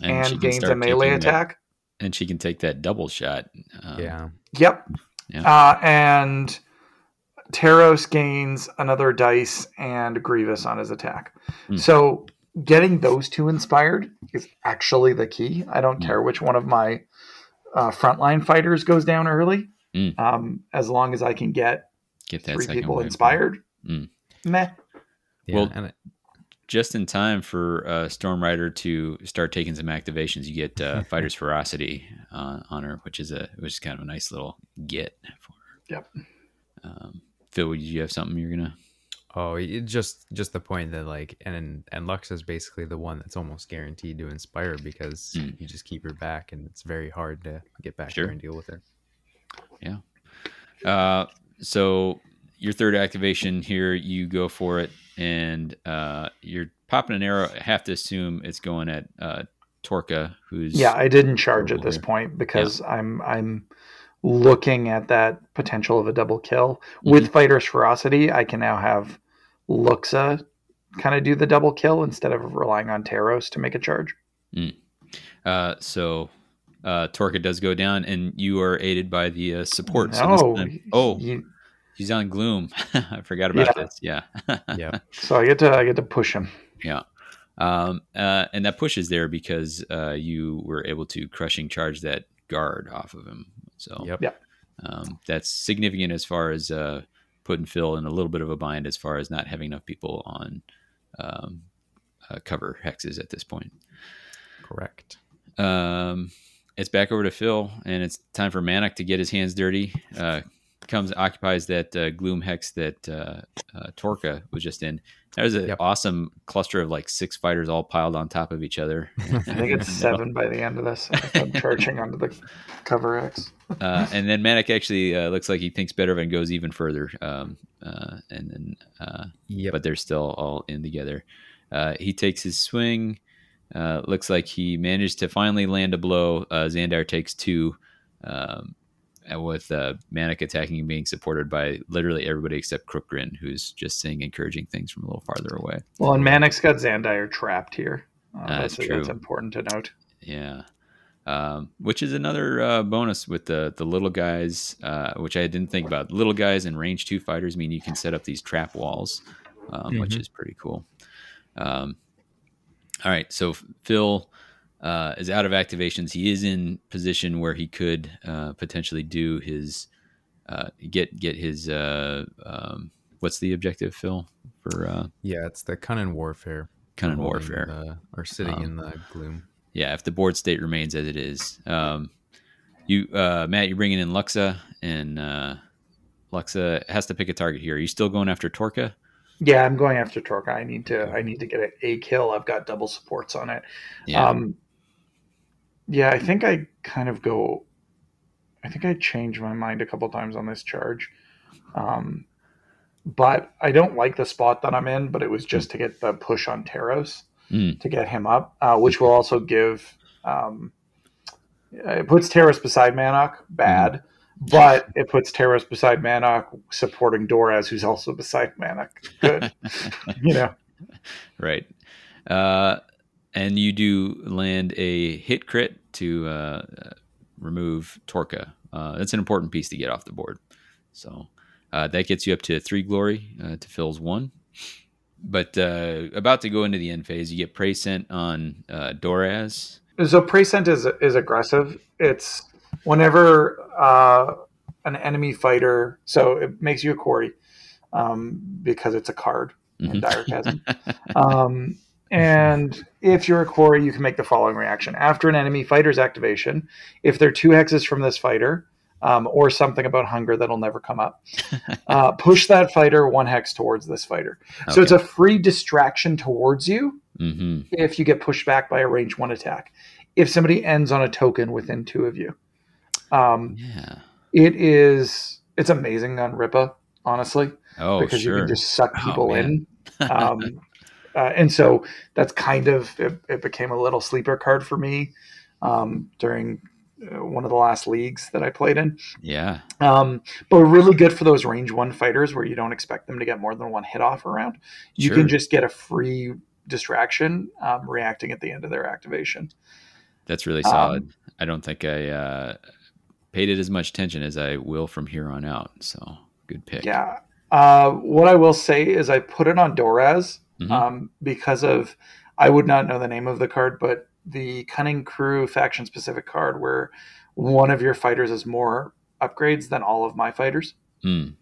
Speaker 3: and, and gains a melee attack.
Speaker 1: That, and she can take that double shot.
Speaker 2: Um, yeah.
Speaker 3: Yep. Yeah. Uh, and Taros gains another dice and Grievous on his attack. Mm. So getting those two inspired is actually the key. I don't mm. care which one of my uh, frontline fighters goes down early, mm. um, as long as I can get, get three people inspired. Hmm. Meh.
Speaker 1: Yeah, well, it, just in time for uh, Storm Rider to start taking some activations, you get uh, Fighter's Ferocity uh, on her, which is a which is kind of a nice little get for her.
Speaker 3: Yep.
Speaker 1: Um, Phil, did you have something you're gonna?
Speaker 2: Oh, just just the point that like and and Lux is basically the one that's almost guaranteed to inspire because mm. you just keep her back and it's very hard to get back sure. there and deal with her.
Speaker 1: Yeah. Uh, so your third activation here, you go for it and uh, you're popping an arrow. I have to assume it's going at uh, Torka, who's
Speaker 3: yeah. I didn't charge at this here. point because yeah. I'm I'm looking at that potential of a double kill mm-hmm. with Fighter's Ferocity. I can now have Luxa kind of do the double kill instead of relying on Taros to make a charge.
Speaker 1: Mm. Uh, so uh, Torka does go down, and you are aided by the uh, support.
Speaker 3: No,
Speaker 1: so oh, you, He's on gloom. I forgot about yeah. this. Yeah.
Speaker 2: yeah.
Speaker 3: So I get to I get to push him.
Speaker 1: Yeah. Um, uh, and that push is there because uh, you were able to crushing charge that guard off of him. So
Speaker 3: yep. yeah.
Speaker 1: Um, that's significant as far as uh, putting Phil in a little bit of a bind as far as not having enough people on um, uh, cover hexes at this point.
Speaker 2: Correct.
Speaker 1: Um, it's back over to Phil, and it's time for Manok to get his hands dirty. Uh, comes occupies that uh, gloom hex that uh, uh, Torka was just in. There's an yep. awesome cluster of like six fighters all piled on top of each other.
Speaker 3: I think it's seven by the end of this. I'm charging onto the cover X.
Speaker 1: uh, and then Manok actually uh, looks like he thinks better of it and goes even further. Um, uh, and then, uh, yep. but they're still all in together. Uh, he takes his swing. Uh, looks like he managed to finally land a blow. Xandire takes two. Um, with uh, Manok attacking and being supported by literally everybody except Crookgrin, who's just saying encouraging things from a little farther away.
Speaker 3: Well, and Manok's got Xandire trapped here. Uh, that's, that's, true. That's important to note.
Speaker 1: Yeah. Um, which is another uh, bonus with the the little guys, uh, which I didn't think about. Little guys and range two fighters mean you can set up these trap walls, um, mm-hmm. which is pretty cool. Um, all right, so Phil uh, is out of activations. He is in position where he could uh, potentially do his uh, get get his uh, um, what's the objective, Phil? For uh,
Speaker 2: yeah, it's the cunning warfare.
Speaker 1: Cunning warfare,
Speaker 2: the, or sitting um, in the gloom.
Speaker 1: Yeah, if the board state remains as it is, um, you uh, Matt, you're bringing in Luxa, and Luxa has to pick a target here. Are you still going after Torka?
Speaker 3: Yeah, I'm going after Torka. I need to. I need to get a, a kill. I've got double supports on it. Yeah. Um, yeah, I think I kind of go. I think I changed my mind a couple times on this charge. Um, but I don't like the spot that I'm in, but it was just to get the push on Taros mm. to get him up, uh, which will also give. Um, it puts Taros beside Manok, bad, mm. but it puts Taros beside Manok, supporting Doraz, who's also beside Manok. Good. you know.
Speaker 1: Right. Uh, and you do land a hit crit to uh, remove Torka. Uh, that's an important piece to get off the board. So uh, that gets you up to three glory uh, to Phil's one. But uh, about to go into the end phase, you get Prey Scent on uh, Doraz.
Speaker 3: So Prey Scent is is aggressive. It's whenever an enemy fighter, so it makes you a quarry um, because it's a card mm-hmm. in Dire Chasm. um, and if you're a quarry, you can make the following reaction. After an enemy fighter's activation, if they're two hexes from this fighter, um, or something about hunger that'll never come up, uh, push that fighter one hex towards this fighter. Okay. So it's a free distraction towards you mm-hmm. if you get pushed back by a range one attack. If somebody ends on a token within two of you. Um, yeah. It is, it's amazing on Rippa, honestly.
Speaker 1: Oh,
Speaker 3: because
Speaker 1: sure.
Speaker 3: you can just suck oh, people oh, in. Um, uh, and so that's kind of it, it, became a little sleeper card for me um, during uh, one of the last leagues that I played in.
Speaker 1: Yeah.
Speaker 3: Um, but really good for those range one fighters where you don't expect them to get more than one hit off around. You sure. can just get a free distraction um, reacting at the end of their activation.
Speaker 1: That's really solid. Um, I don't think I uh, paid it as much attention as I will from here on out. So good pick.
Speaker 3: Yeah. Uh, what I will say is I put it on Doraz mm-hmm. um, because of I would not know the name of the card, but the Cunning Crew faction specific card where one of your fighters has more upgrades than all of my fighters. Mm.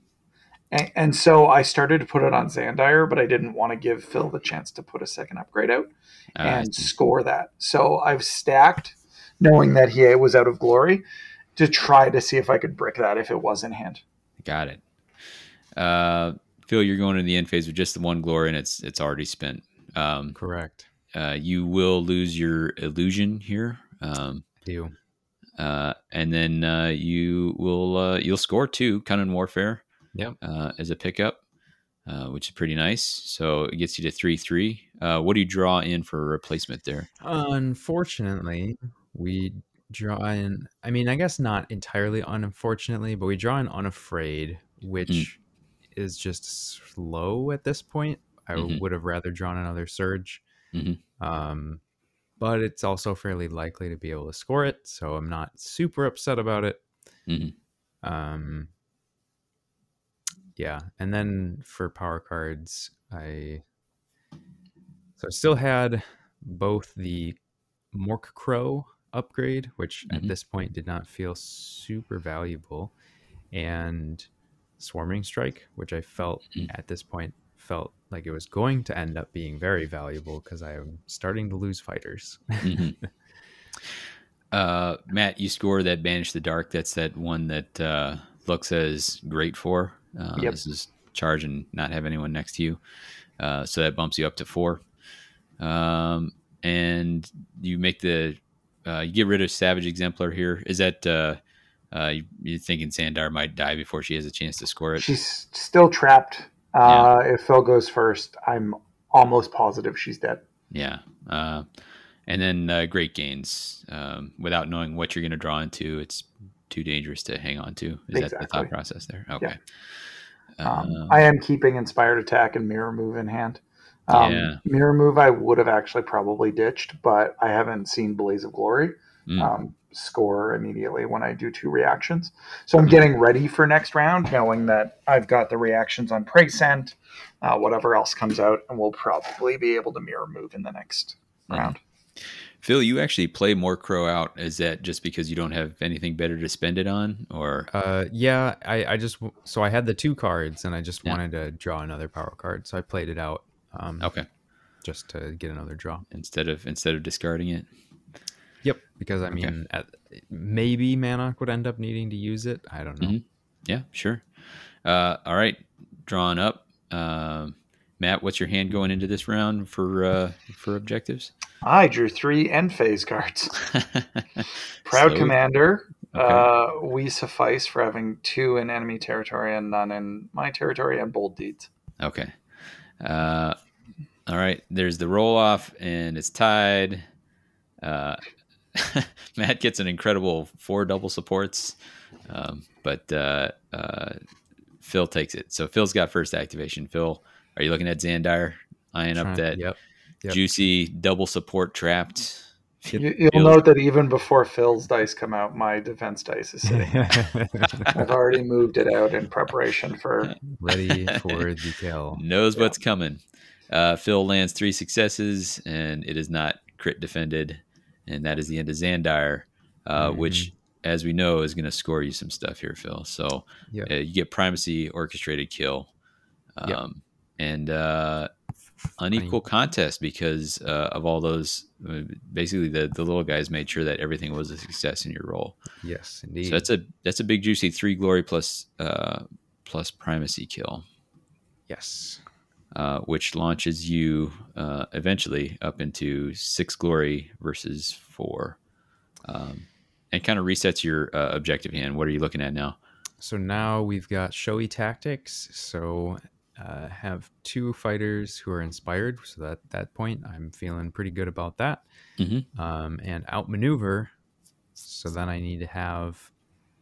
Speaker 3: And, and, so I started to put it on Xandire, but I didn't want to give Phil the chance to put a second upgrade out uh, and score that. So I've stacked, knowing that he was out of glory, to try to see if I could brick that if it was in hand.
Speaker 1: Got it. Uh, Phil, you're going to the end phase with just the one glory, and it's it's already spent.
Speaker 2: Um, Correct.
Speaker 1: Uh, you will lose your illusion here. Um,
Speaker 2: do.
Speaker 1: Uh, and then uh, you will uh, you'll score two cunning warfare.
Speaker 2: Yep.
Speaker 1: Uh, as a pickup, uh, which is pretty nice. So it gets you to three three. Uh, what do you draw in for a replacement there?
Speaker 2: Unfortunately, we draw in. I mean, I guess not entirely unfortunately, but we draw in unafraid, which mm is just slow at this point. I mm-hmm. would have rather drawn another surge. Mm-hmm. Um, but it's also fairly likely to be able to score it, so I'm not super upset about it. Mm-hmm. Um, yeah, and then for power cards, I so I still had both the Mork Crow upgrade, which at mm-hmm. this point did not feel super valuable, and swarming strike, which I felt mm. at this point felt like it was going to end up being very valuable because I am starting to lose fighters. mm-hmm.
Speaker 1: uh, Matt, you score that banish the dark. That's that one that uh, Look says great for. Uh,
Speaker 3: Yep.
Speaker 1: This is charge and not have anyone next to you. Uh, so that bumps you up to four. Um, and you make the uh, you get rid of Savage Exemplar here. Is that uh, uh, you're thinking Xandire might die before she has a chance to score it?
Speaker 3: She's still trapped. Uh, If Phil goes first, I'm almost positive she's dead.
Speaker 1: Yeah. Uh, and then uh, great gains. Um, without knowing what you're going to draw into, it's too dangerous to hang on to. Is that the thought process there? Okay.
Speaker 3: Um,
Speaker 1: Uh,
Speaker 3: I am keeping Inspired Attack and Mirror Move in hand. Um,
Speaker 1: Yeah.
Speaker 3: Mirror Move I would have actually probably ditched, but I haven't seen Blaze of Glory
Speaker 1: mm,
Speaker 3: um, score immediately when I do two reactions. So I'm getting ready for next round, knowing that I've got the reactions on Prey Scent, uh, whatever else comes out, and we'll probably be able to Mirror Move in the next
Speaker 1: Mhm.
Speaker 3: round.
Speaker 1: Phil, you actually play more Crow out. Is that just because you don't have anything better to spend it on, or
Speaker 2: Uh, yeah, I, I just so I had the two cards and I just
Speaker 1: Yeah.
Speaker 2: wanted to draw another power card, so I played it out um,
Speaker 1: okay,
Speaker 2: just to get another draw.
Speaker 1: instead of instead of discarding it?
Speaker 2: Yep, because I
Speaker 1: Okay.
Speaker 2: mean, at, maybe Manok would end up needing to use it. I don't know.
Speaker 1: Mhm. Yeah, sure. Uh, all right, drawn up. Um, Matt, what's your hand going into this round for uh, for objectives?
Speaker 3: I drew three end phase cards. Proud
Speaker 1: So-
Speaker 3: Commander.
Speaker 1: Okay.
Speaker 3: Uh, we suffice for having two in enemy territory and none in my territory, and bold deeds.
Speaker 1: Okay. Uh, all right. There's the roll off, and it's tied. Uh, Matt gets an incredible four double supports, um, but uh, uh, Phil takes it. So Phil's got first activation. Phil, are you looking at Xandire eyeing up that
Speaker 2: Yep. Yep.
Speaker 1: juicy double support trapped?
Speaker 3: You, you'll
Speaker 1: Phil-
Speaker 3: note that even before Phil's dice come out, my defense dice is sitting. I've already moved it out in preparation for.
Speaker 2: Ready for the kill.
Speaker 1: knows
Speaker 3: Yeah.
Speaker 1: what's coming. Uh, Phil lands three successes, and it is not crit defended, and that is the end of Xandire, uh,
Speaker 2: Mhm.
Speaker 1: which, as we know, is going to score you some stuff here, Phil. So
Speaker 2: Yep.
Speaker 1: uh, you get primacy, orchestrated kill, um,
Speaker 2: Yep.
Speaker 1: and uh, unequal contest because uh, of all those. Uh, basically, the the little guys made sure that everything was a success in your role.
Speaker 2: Yes, indeed.
Speaker 1: So that's a that's a big juicy three glory plus uh, plus primacy kill
Speaker 2: yes.
Speaker 1: Uh, which launches you uh, eventually up into six glory versus four, um, and kind of resets your uh, objective hand. What are you looking at now?
Speaker 2: So now we've got showy tactics. So uh, have two fighters who are inspired. So at that point, I'm feeling pretty good about that.
Speaker 1: Mhm.
Speaker 2: Um, and outmaneuver. So then I need to have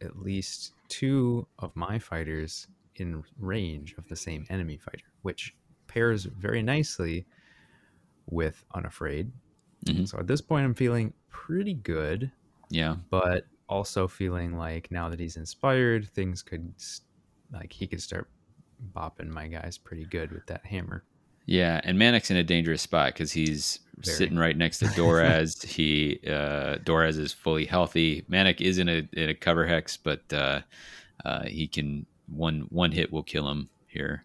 Speaker 2: at least two of my fighters in range of the same enemy fighter, which pairs very nicely with unafraid.
Speaker 1: Mhm.
Speaker 2: So at this point, I'm feeling pretty good
Speaker 1: Yeah,
Speaker 2: but also feeling like now that he's inspired, things could like he could start bopping my guys pretty good with that hammer.
Speaker 1: yeah, and Manok's in a dangerous spot because he's
Speaker 2: Very.
Speaker 1: sitting right next to Doraz. he uh, Doraz is fully healthy. Manok is in a in a cover hex, but uh, uh, he can one one hit will kill him here.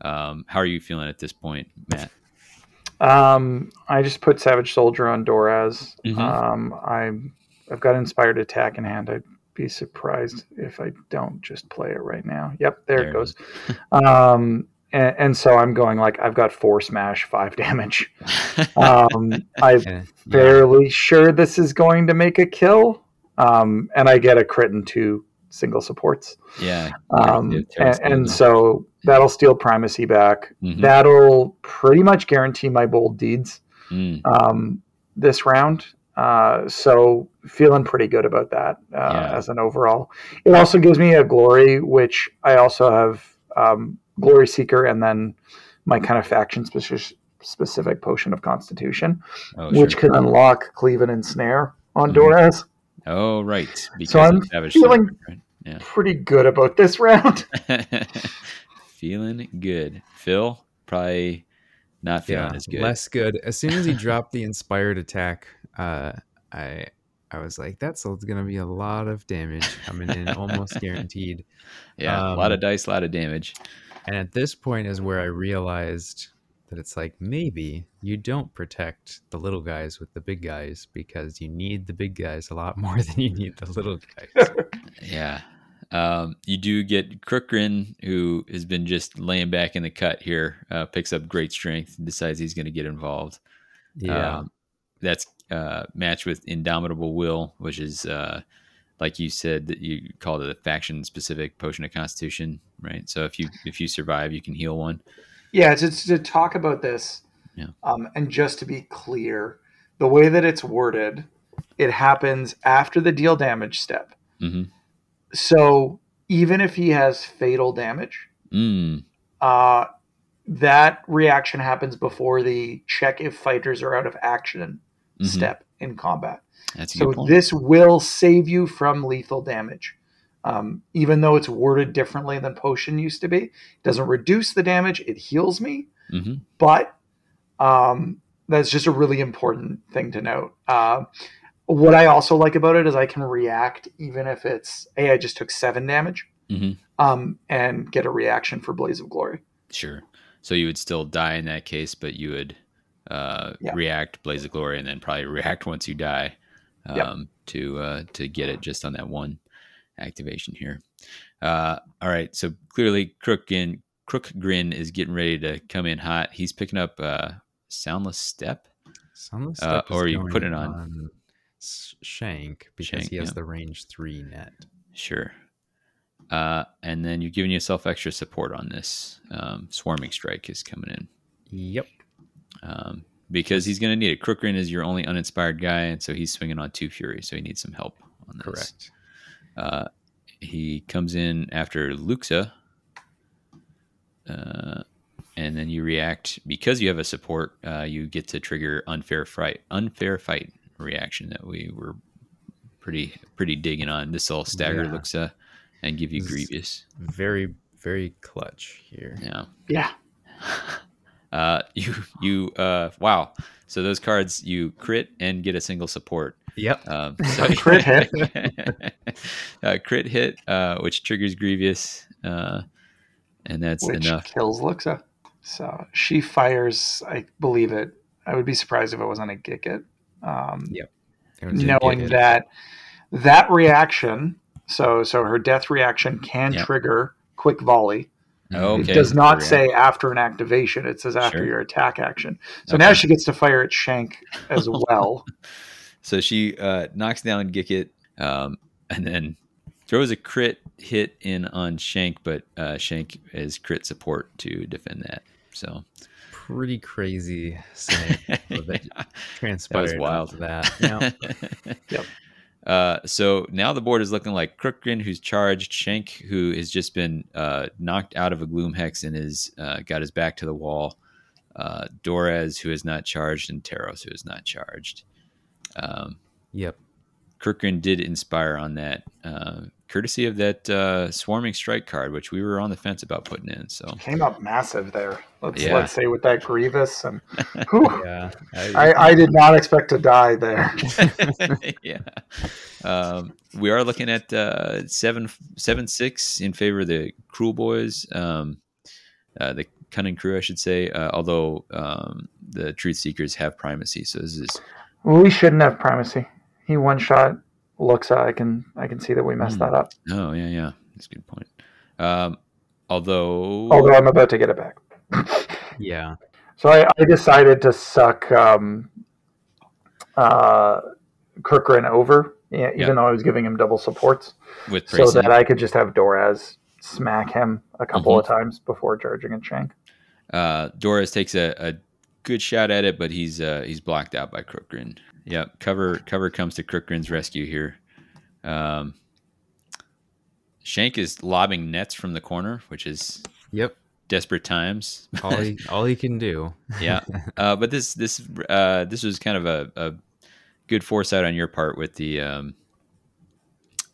Speaker 1: Um, how are you feeling at this point, Matt?
Speaker 3: Um, I just put Savage Soldier on Doraz.
Speaker 1: Mhm.
Speaker 3: Um, I'm I've got Inspired Attack in hand. I'd be surprised if I don't just play it right now. Yep, there,
Speaker 1: There
Speaker 3: it goes. um, and, and so I'm going like I've got four smash, five damage. Um, I'm
Speaker 2: yeah.
Speaker 3: fairly sure this is going to make a kill. Um, and I get a crit and two single supports.
Speaker 1: yeah,
Speaker 3: Um,
Speaker 1: Yeah,
Speaker 3: and, and so that'll steal primacy back.
Speaker 1: Mhm.
Speaker 3: That'll pretty much guarantee my bold deeds
Speaker 1: Mm,
Speaker 3: um, this round. Uh, so feeling pretty good about that uh,
Speaker 1: Yeah.
Speaker 3: as an overall. It also gives me a glory, which I also have um, glory seeker, and then my kind of faction specific specific potion of constitution,
Speaker 1: oh,
Speaker 3: which
Speaker 1: sure.
Speaker 3: can unlock cleave and ensnare on
Speaker 1: Mhm.
Speaker 3: Doraz.
Speaker 1: Oh, right. Because
Speaker 3: So I'm
Speaker 1: Savage
Speaker 3: feeling-
Speaker 1: Sword, right? Yeah.
Speaker 3: Pretty good about this round.
Speaker 1: feeling good. Phil, probably not feeling
Speaker 2: yeah,
Speaker 1: as good.
Speaker 2: less good. As soon as he dropped the inspired attack, uh, I I was like, that's gonna be a lot of damage coming in, almost guaranteed.
Speaker 1: yeah, a lot
Speaker 2: um,
Speaker 1: of dice, a lot of damage.
Speaker 2: And at this point is where I realized that it's like maybe you don't protect the little guys with the big guys because you need the big guys a lot more than you need the little guys.
Speaker 1: Yeah. Um, you do get Crookgrin, who has been just laying back in the cut here, uh, picks up great strength and decides he's going to get involved.
Speaker 2: Yeah.
Speaker 1: Um, that's uh, matched with Indomitable Will, which is, uh, like you said, that you called it a faction specific potion of constitution, right? So if you if you survive, you can heal one.
Speaker 3: Yeah, to, to talk about this,
Speaker 1: Yeah.
Speaker 3: um, and just to be clear, the way that it's worded, it happens after the deal damage step.
Speaker 1: hmm
Speaker 3: So even if he has fatal damage,
Speaker 1: Mm.
Speaker 3: uh, that reaction happens before the check if fighters are out of action
Speaker 1: Mhm.
Speaker 3: step in combat.
Speaker 1: That's
Speaker 3: So this will save you from lethal damage. Um, even though it's worded differently than potion used to be, it doesn't reduce the damage. It heals me,
Speaker 1: hmm
Speaker 3: but um, that's just a really important thing to note. Uh, what I also like about it is I can react even if it's a I just took seven damage,
Speaker 1: hmm
Speaker 3: um, and get a reaction for Blaze of Glory.
Speaker 1: Sure. So you would still die in that case, but you would uh,
Speaker 3: Yeah.
Speaker 1: react Blaze of Glory and then probably react once you die um,
Speaker 3: Yep.
Speaker 1: to uh, to get it just on that one activation here. Uh, all right. So clearly, Crookgrin Crook Grin is getting ready to come in hot. He's picking up uh, Soundless Step.
Speaker 2: Soundless
Speaker 1: Uh,
Speaker 2: Step is
Speaker 1: or you put it on-
Speaker 2: S- Shank because
Speaker 1: Shank,
Speaker 2: he has
Speaker 1: yeah.
Speaker 2: the range three net.
Speaker 1: Sure. Uh, and then you're giving yourself extra support on this. Um, Swarming Strike is coming in.
Speaker 2: Yep.
Speaker 1: um, because he's going to need it. Crookgrin is your only uninspired guy, and so he's swinging on two fury, so he needs some help on this.
Speaker 2: Correct.
Speaker 1: Uh, he comes in after Luxa, uh, and then you react because you have a support. Uh, you get to trigger unfair fight, unfair fight reaction that we were pretty pretty digging on. This will stagger
Speaker 2: Yeah.
Speaker 1: Luxa and give you
Speaker 2: This-
Speaker 1: Grievous.
Speaker 2: Very very clutch here.
Speaker 1: Yeah.
Speaker 3: Yeah,
Speaker 1: Uh, you you uh, wow. So those cards you crit and get a single support.
Speaker 2: Yep.
Speaker 1: Um, so
Speaker 3: Crit hit.
Speaker 1: uh, crit hit, uh, which triggers Grievous, uh, and that's
Speaker 3: which
Speaker 1: enough.
Speaker 3: kills Luxa. So she fires. I believe it. I would be surprised if it wasn't a Gikit. Um,
Speaker 2: It was a
Speaker 3: knowing
Speaker 2: good-
Speaker 3: that that reaction, so so her death reaction can
Speaker 1: Yeah.
Speaker 3: trigger quick volley.
Speaker 1: Okay.
Speaker 3: It does not say after an activation. It says after
Speaker 1: Sure.
Speaker 3: your attack action. So
Speaker 1: Okay.
Speaker 3: now she gets to fire at Shank as well.
Speaker 1: So she uh, knocks down Gikit, um, and then throws a crit hit in on Shank, but uh, Shank is crit support to defend that. So
Speaker 2: pretty crazy scenario that transpired
Speaker 1: wild.
Speaker 2: after that. Yeah.
Speaker 3: Yep.
Speaker 1: Uh, so now the board is looking like Crookgrin, who's charged, Shank, who has just been uh, knocked out of a Gloom Hex and is uh, got his back to the wall, uh, Doraz, who is not charged, and Taros, who is not charged. Um,
Speaker 2: Yep.
Speaker 1: Crookgrin did inspire on that, uh, courtesy of that uh, Swarming Strike card, which we were on the fence about putting in. So
Speaker 3: Came up massive there. Let's
Speaker 1: Yeah.
Speaker 3: let's say with that Grievous and whew,
Speaker 2: Yeah.
Speaker 3: I, I did not expect to die there.
Speaker 1: yeah. Um, we are looking at uh, seven seven six in favor of the Kruleboyz, um, uh, the Cunning Crew, I should say. Uh, although um, the Truthseekers have primacy, so this is
Speaker 3: We shouldn't have primacy. He one shot looks. I can I can see that we messed
Speaker 1: Hmm.
Speaker 3: that up.
Speaker 1: oh yeah yeah that's a good point. Um, although
Speaker 3: Although I'm about to get it back.
Speaker 2: yeah.
Speaker 3: So I, I decided to suck um, uh, Crookgrin over, yeah, even
Speaker 1: Yeah.
Speaker 3: though I was giving him double supports,
Speaker 1: with
Speaker 3: so that I could just have Doraz smack him a couple
Speaker 1: Mhm.
Speaker 3: of times before charging at Shank.
Speaker 1: uh, Doraz takes a, a good shot at it, but he's uh, he's blocked out by Crookgrin. Yep, cover cover comes to Crookgrin's rescue here. Um, Shank is lobbing nets from the corner, which is
Speaker 2: Yep.
Speaker 1: desperate times.
Speaker 2: All he all he can do.
Speaker 1: yeah, uh, but this this uh, this was kind of a, a good foresight on your part with the um,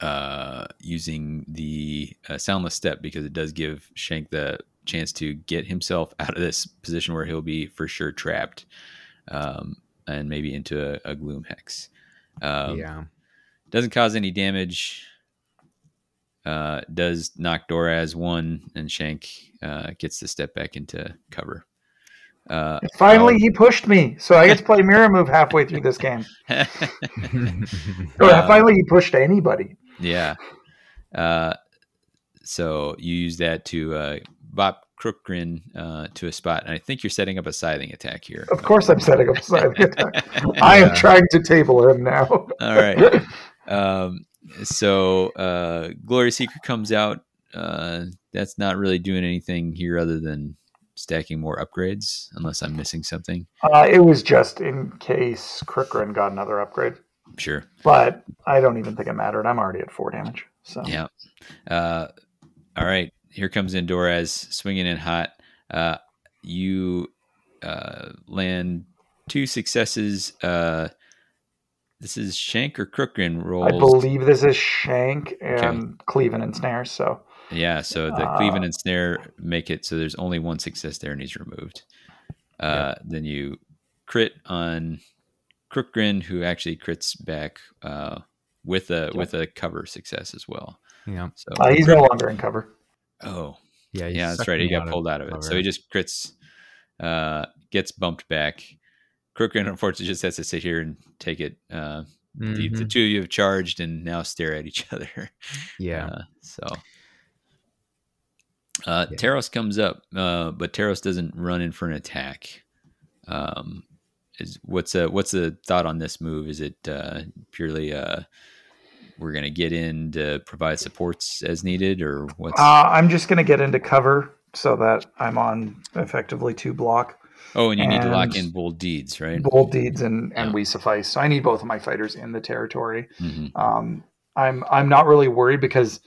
Speaker 1: uh, using the uh, soundless step because it does give Shank the chance to get himself out of this position where he'll be for sure trapped, um, and maybe into a, a gloom hex. Um,
Speaker 2: yeah.
Speaker 1: doesn't cause any damage. Uh, does knock Doraz one, and Shank uh, gets to step back into cover. Uh,
Speaker 3: Finally,
Speaker 1: um,
Speaker 3: he pushed me, so I get to play mirror move halfway through this game.
Speaker 1: Um,
Speaker 3: finally, he pushed anybody.
Speaker 1: Yeah. Uh, so you use that to uh, Crookgrin uh, to a spot, and I think you're setting up a scything attack here.
Speaker 3: Of course, I'm setting up a scything attack. I am trying to table him now.
Speaker 1: All right. Um, so uh, Glory Seeker comes out. Uh, that's not really doing anything here other than stacking more upgrades, unless I'm missing something.
Speaker 3: Uh, it was just in case Crookgrin got another upgrade.
Speaker 1: Sure.
Speaker 3: But I don't even think it mattered. I'm already at four damage. So
Speaker 1: yeah. Uh, all right. Here comes Indorez swinging in hot. Uh, you uh, land two successes. Uh, this is Shank or Crookgrin rolls.
Speaker 3: I believe this is Shank and okay. Cleaving and Snare. So
Speaker 1: yeah, so the uh, Cleaving and Snare make it so there's only one success there and he's removed. Uh, yeah. Then you crit on Crookgrin, who actually crits back uh, with a yep. with a cover success as well.
Speaker 2: Yeah.
Speaker 3: So uh, he's no longer in cover.
Speaker 1: Oh, yeah, yeah, that's right. He got pulled out of it, cover. so he just crits, uh, gets bumped back. Crookgrin unfortunately just has to sit here and take it. Uh, mm-hmm. the, the, mm-hmm. two of you have charged and now stare at each other.
Speaker 2: Yeah. Uh,
Speaker 1: so. Uh, yeah. Taros comes up, uh, but Taros doesn't run in for an attack. Um, is what's a what's the thought on this move? Is it uh, purely uh, we're going to get in to provide supports as needed, or what's?
Speaker 3: Uh, I'm just going to get into cover so that I'm on effectively two block.
Speaker 1: Oh, and you and need to lock in bold deeds, right?
Speaker 3: Bold deeds and and yeah. we suffice. So I need both of my fighters in the territory. Mm-hmm. Um, I'm I'm not really worried because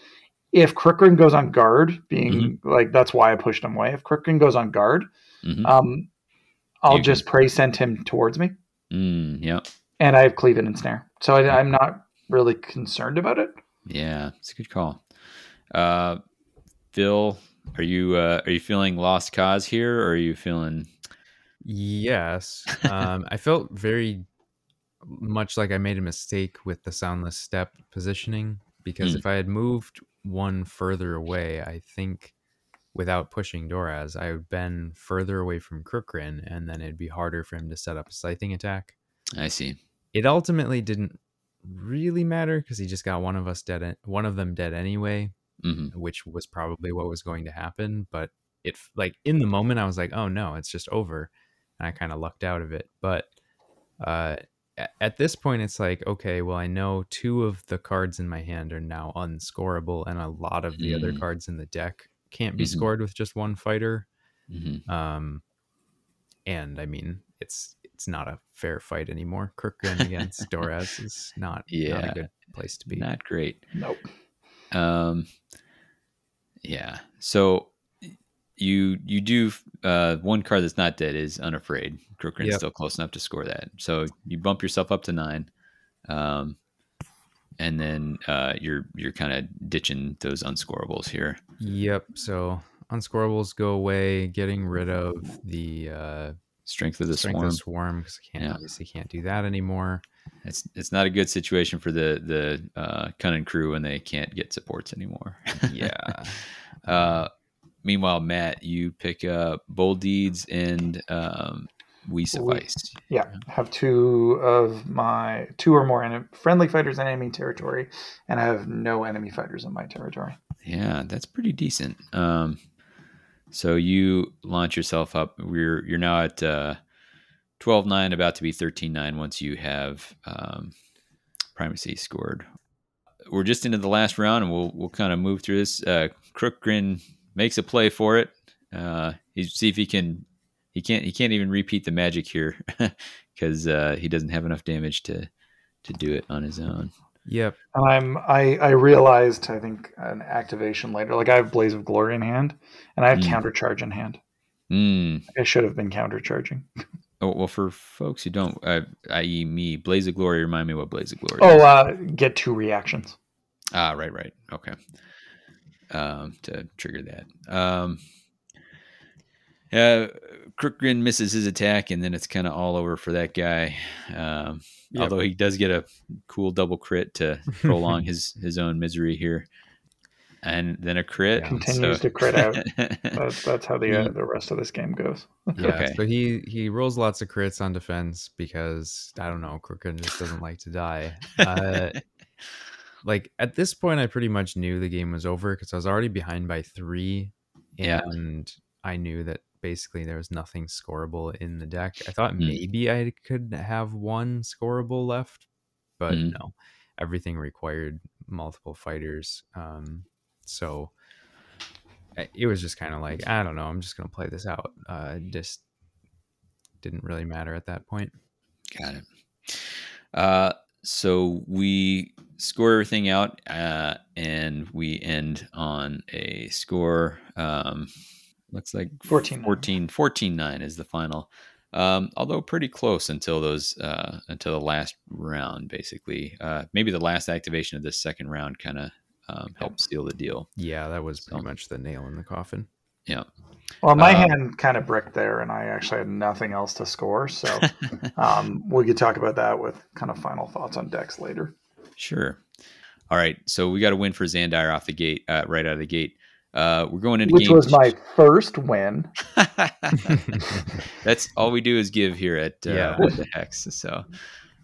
Speaker 3: if Crookgrin goes on guard, being mm-hmm. like that's why I pushed him away. If Crookgrin goes on guard, mm-hmm. um, I'll you just can... pray send him towards me.
Speaker 1: Mm, yeah.
Speaker 3: And I have Cleaving and Snare. So I, am not really concerned about it.
Speaker 1: Yeah, it's a good call. Uh, Phil, are you uh, are you feeling lost cause here, or are you feeling?
Speaker 2: Yes, um, I felt very much like I made a mistake with the soundless step positioning because mm. if I had moved one further away, I think without pushing Doraz, I would been further away from Crookgrin, and then it'd be harder for him to set up a scything attack.
Speaker 1: I see.
Speaker 2: It ultimately didn't really matter because he just got one of us dead, one of them dead anyway, mm-hmm. which was probably what was going to happen. But it, like in the moment, I was like, "Oh no, it's just over," and I kind of lucked out of it. But uh, at this point, it's like, okay, well, I know two of the cards in my hand are now unscorable, and a lot of the mm. other cards in the deck can't be mm-hmm. scored with just one fighter. Mm-hmm. Um, and I mean, it's it's not a fair fight anymore. Crookgrin against Doraz is not, yeah, not a good place to be.
Speaker 1: Not great.
Speaker 3: Nope.
Speaker 1: Um, yeah. So you you do uh, one card that's not dead is unafraid. Crookgrin's yep. still close enough to score that. So you bump yourself up to nine. Um, and then uh, you're you're kind of ditching those unscorables here.
Speaker 2: Yep. So unscorables go away, getting rid of the uh,
Speaker 1: strength of the strength swarm. Of
Speaker 2: swarm because I can't yeah. obviously can't do that anymore.
Speaker 1: It's it's not a good situation for the the uh, Cunning crew when they can't get supports anymore.
Speaker 2: yeah.
Speaker 1: Uh, meanwhile, Matt, you pick up bold deeds and um, we suffice.
Speaker 3: Yeah, have two of my two or more enemy, friendly fighters in enemy territory, and I have no enemy fighters in my territory.
Speaker 1: Yeah, that's pretty decent. Um, so you launch yourself up. We're you're now at uh, 12-9, about to be 13-9 once you have um, primacy scored. We're just into the last round, and we'll we'll kind of move through this. Uh, Crookgrin makes a play for it. Uh, he see if he can he can't he can't even repeat the magic here because uh, he doesn't have enough damage to to do it on his own.
Speaker 2: Yep.
Speaker 3: And I'm I I realized I think an activation later. Like I have Blaze of Glory in hand, and I have mm. counter charge in hand.
Speaker 1: Mm.
Speaker 3: I should have been counter charging.
Speaker 1: Oh well, for folks who don't, uh, i.e., me, Blaze of Glory. Remind me what Blaze of Glory.
Speaker 3: Oh, uh, get two reactions.
Speaker 1: Ah, right, right, okay. Um, to trigger that. Um, uh, Crookgrin misses his attack, and then it's kind of all over for that guy. Um, yep. Although he does get a cool double crit to prolong his his own misery here, and then a crit
Speaker 3: continues so. to crit out. that's, that's how the uh, the rest of this game goes.
Speaker 2: yeah, okay. so he he rolls lots of crits on defense because I don't know, Crookgrin just doesn't like to die. Uh, like at this point, I pretty much knew the game was over because I was already behind by three, and yeah. I knew that basically there was nothing scoreable in the deck. I thought mm. maybe I could have one scoreable left, but mm. no, everything required multiple fighters. Um, so it was just kind of like I don't know. I'm just gonna play this out. Uh, just didn't really matter at that point.
Speaker 1: Got it. Uh, so we score everything out, uh, and we end on a score. Um, looks like
Speaker 3: 14
Speaker 1: 14, 14 9 is the final. Um, although pretty close until those uh, until the last round, basically. Uh, maybe the last activation of this second round kind of um, helped seal the deal.
Speaker 2: Yeah, that was pretty so, much the nail in the coffin.
Speaker 1: Yeah.
Speaker 3: Well, my uh, hand kind of bricked there, and I actually had nothing else to score. So um, we could talk about that with kind of final thoughts on decks later.
Speaker 1: Sure. All right. So we got a win for Xandire off the gate, uh, right out of the gate. Uh, we're going into
Speaker 3: which was my first win.
Speaker 1: That's all we do is give here at uh, yeah. the Hex. So,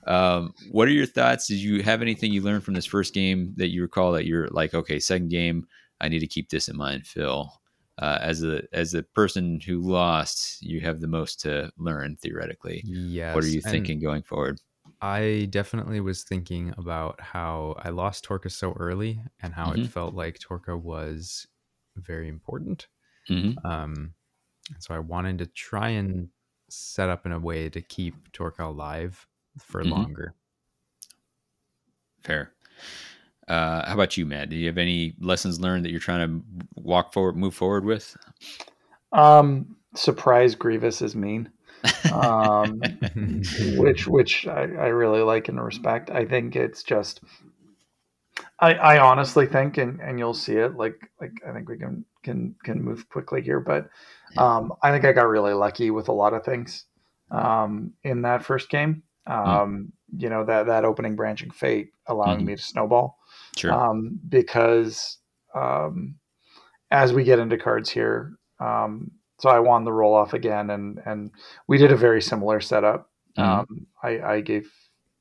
Speaker 1: um, what are your thoughts? Did you have anything you learned from this first game that you recall that you're like, okay, second game, I need to keep this in mind, Phil? Uh, as a as a person who lost, you have the most to learn theoretically.
Speaker 2: Yes.
Speaker 1: What are you thinking going forward?
Speaker 2: I definitely was thinking about how I lost Torka so early and how mm-hmm. it felt like Torka was very important. Mm-hmm. Um, so I wanted to try and set up in a way to keep Torka alive for mm-hmm. longer.
Speaker 1: Fair. Uh, how about you, Matt? Do you have any lessons learned that you're trying to walk forward, move forward with?
Speaker 3: Um, surprise Grievous is mean, um, which which I, I really like and respect. I think it's just I, I honestly think, and, and you'll see it. Like like I think we can can can move quickly here, but um, I think I got really lucky with a lot of things um, in that first game. Hmm. Um, mm. You know that that opening branching fate allowing mm. me to snowball,
Speaker 1: sure. Um,
Speaker 3: because um, as we get into cards here, um, so I won the roll off again, and and we did a very similar setup. Mm. I, I gave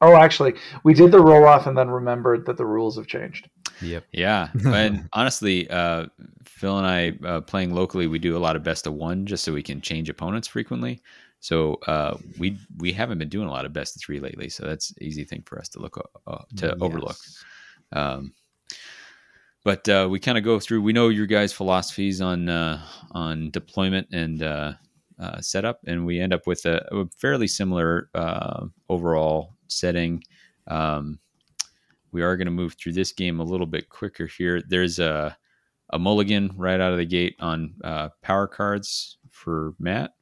Speaker 3: Oh, actually, we did the roll off and then remembered that the rules have changed.
Speaker 2: Yep.
Speaker 1: Yeah. and honestly, uh, Phil and I uh, playing locally, we do a lot of best of one just so we can change opponents frequently. So uh, we we haven't been doing a lot of best of three lately, so that's an easy thing for us to look uh, to yes. overlook. Um, but uh, we kind of go through. We know your guys' philosophies on uh, on deployment and setup, and we end up with a, a fairly similar overall setting. Um, we are going to move through this game a little bit quicker here. There's a, a mulligan right out of the gate on uh, power cards for Matt.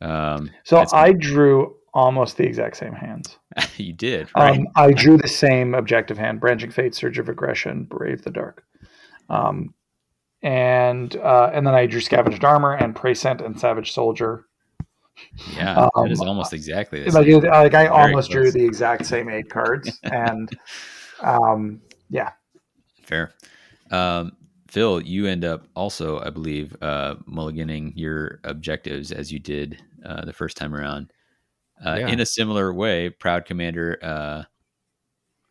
Speaker 3: Um, so I drew almost the exact same hands.
Speaker 1: you did, right?
Speaker 3: Um, I drew the same objective hand: Branching Fate, Surge of Aggression, Brave the Dark. Um, and uh, and then I drew Scavenged Armor and Prey Scent and Savage Soldier
Speaker 1: yeah, um, it is almost exactly
Speaker 3: the like, same. like I Very almost close. drew the exact same eight cards, and um, yeah,
Speaker 1: fair. Um, Phil, you end up also, I believe, uh, mulliganing your objectives as you did uh, the first time around. Uh, yeah. In a similar way, Proud Commander, uh,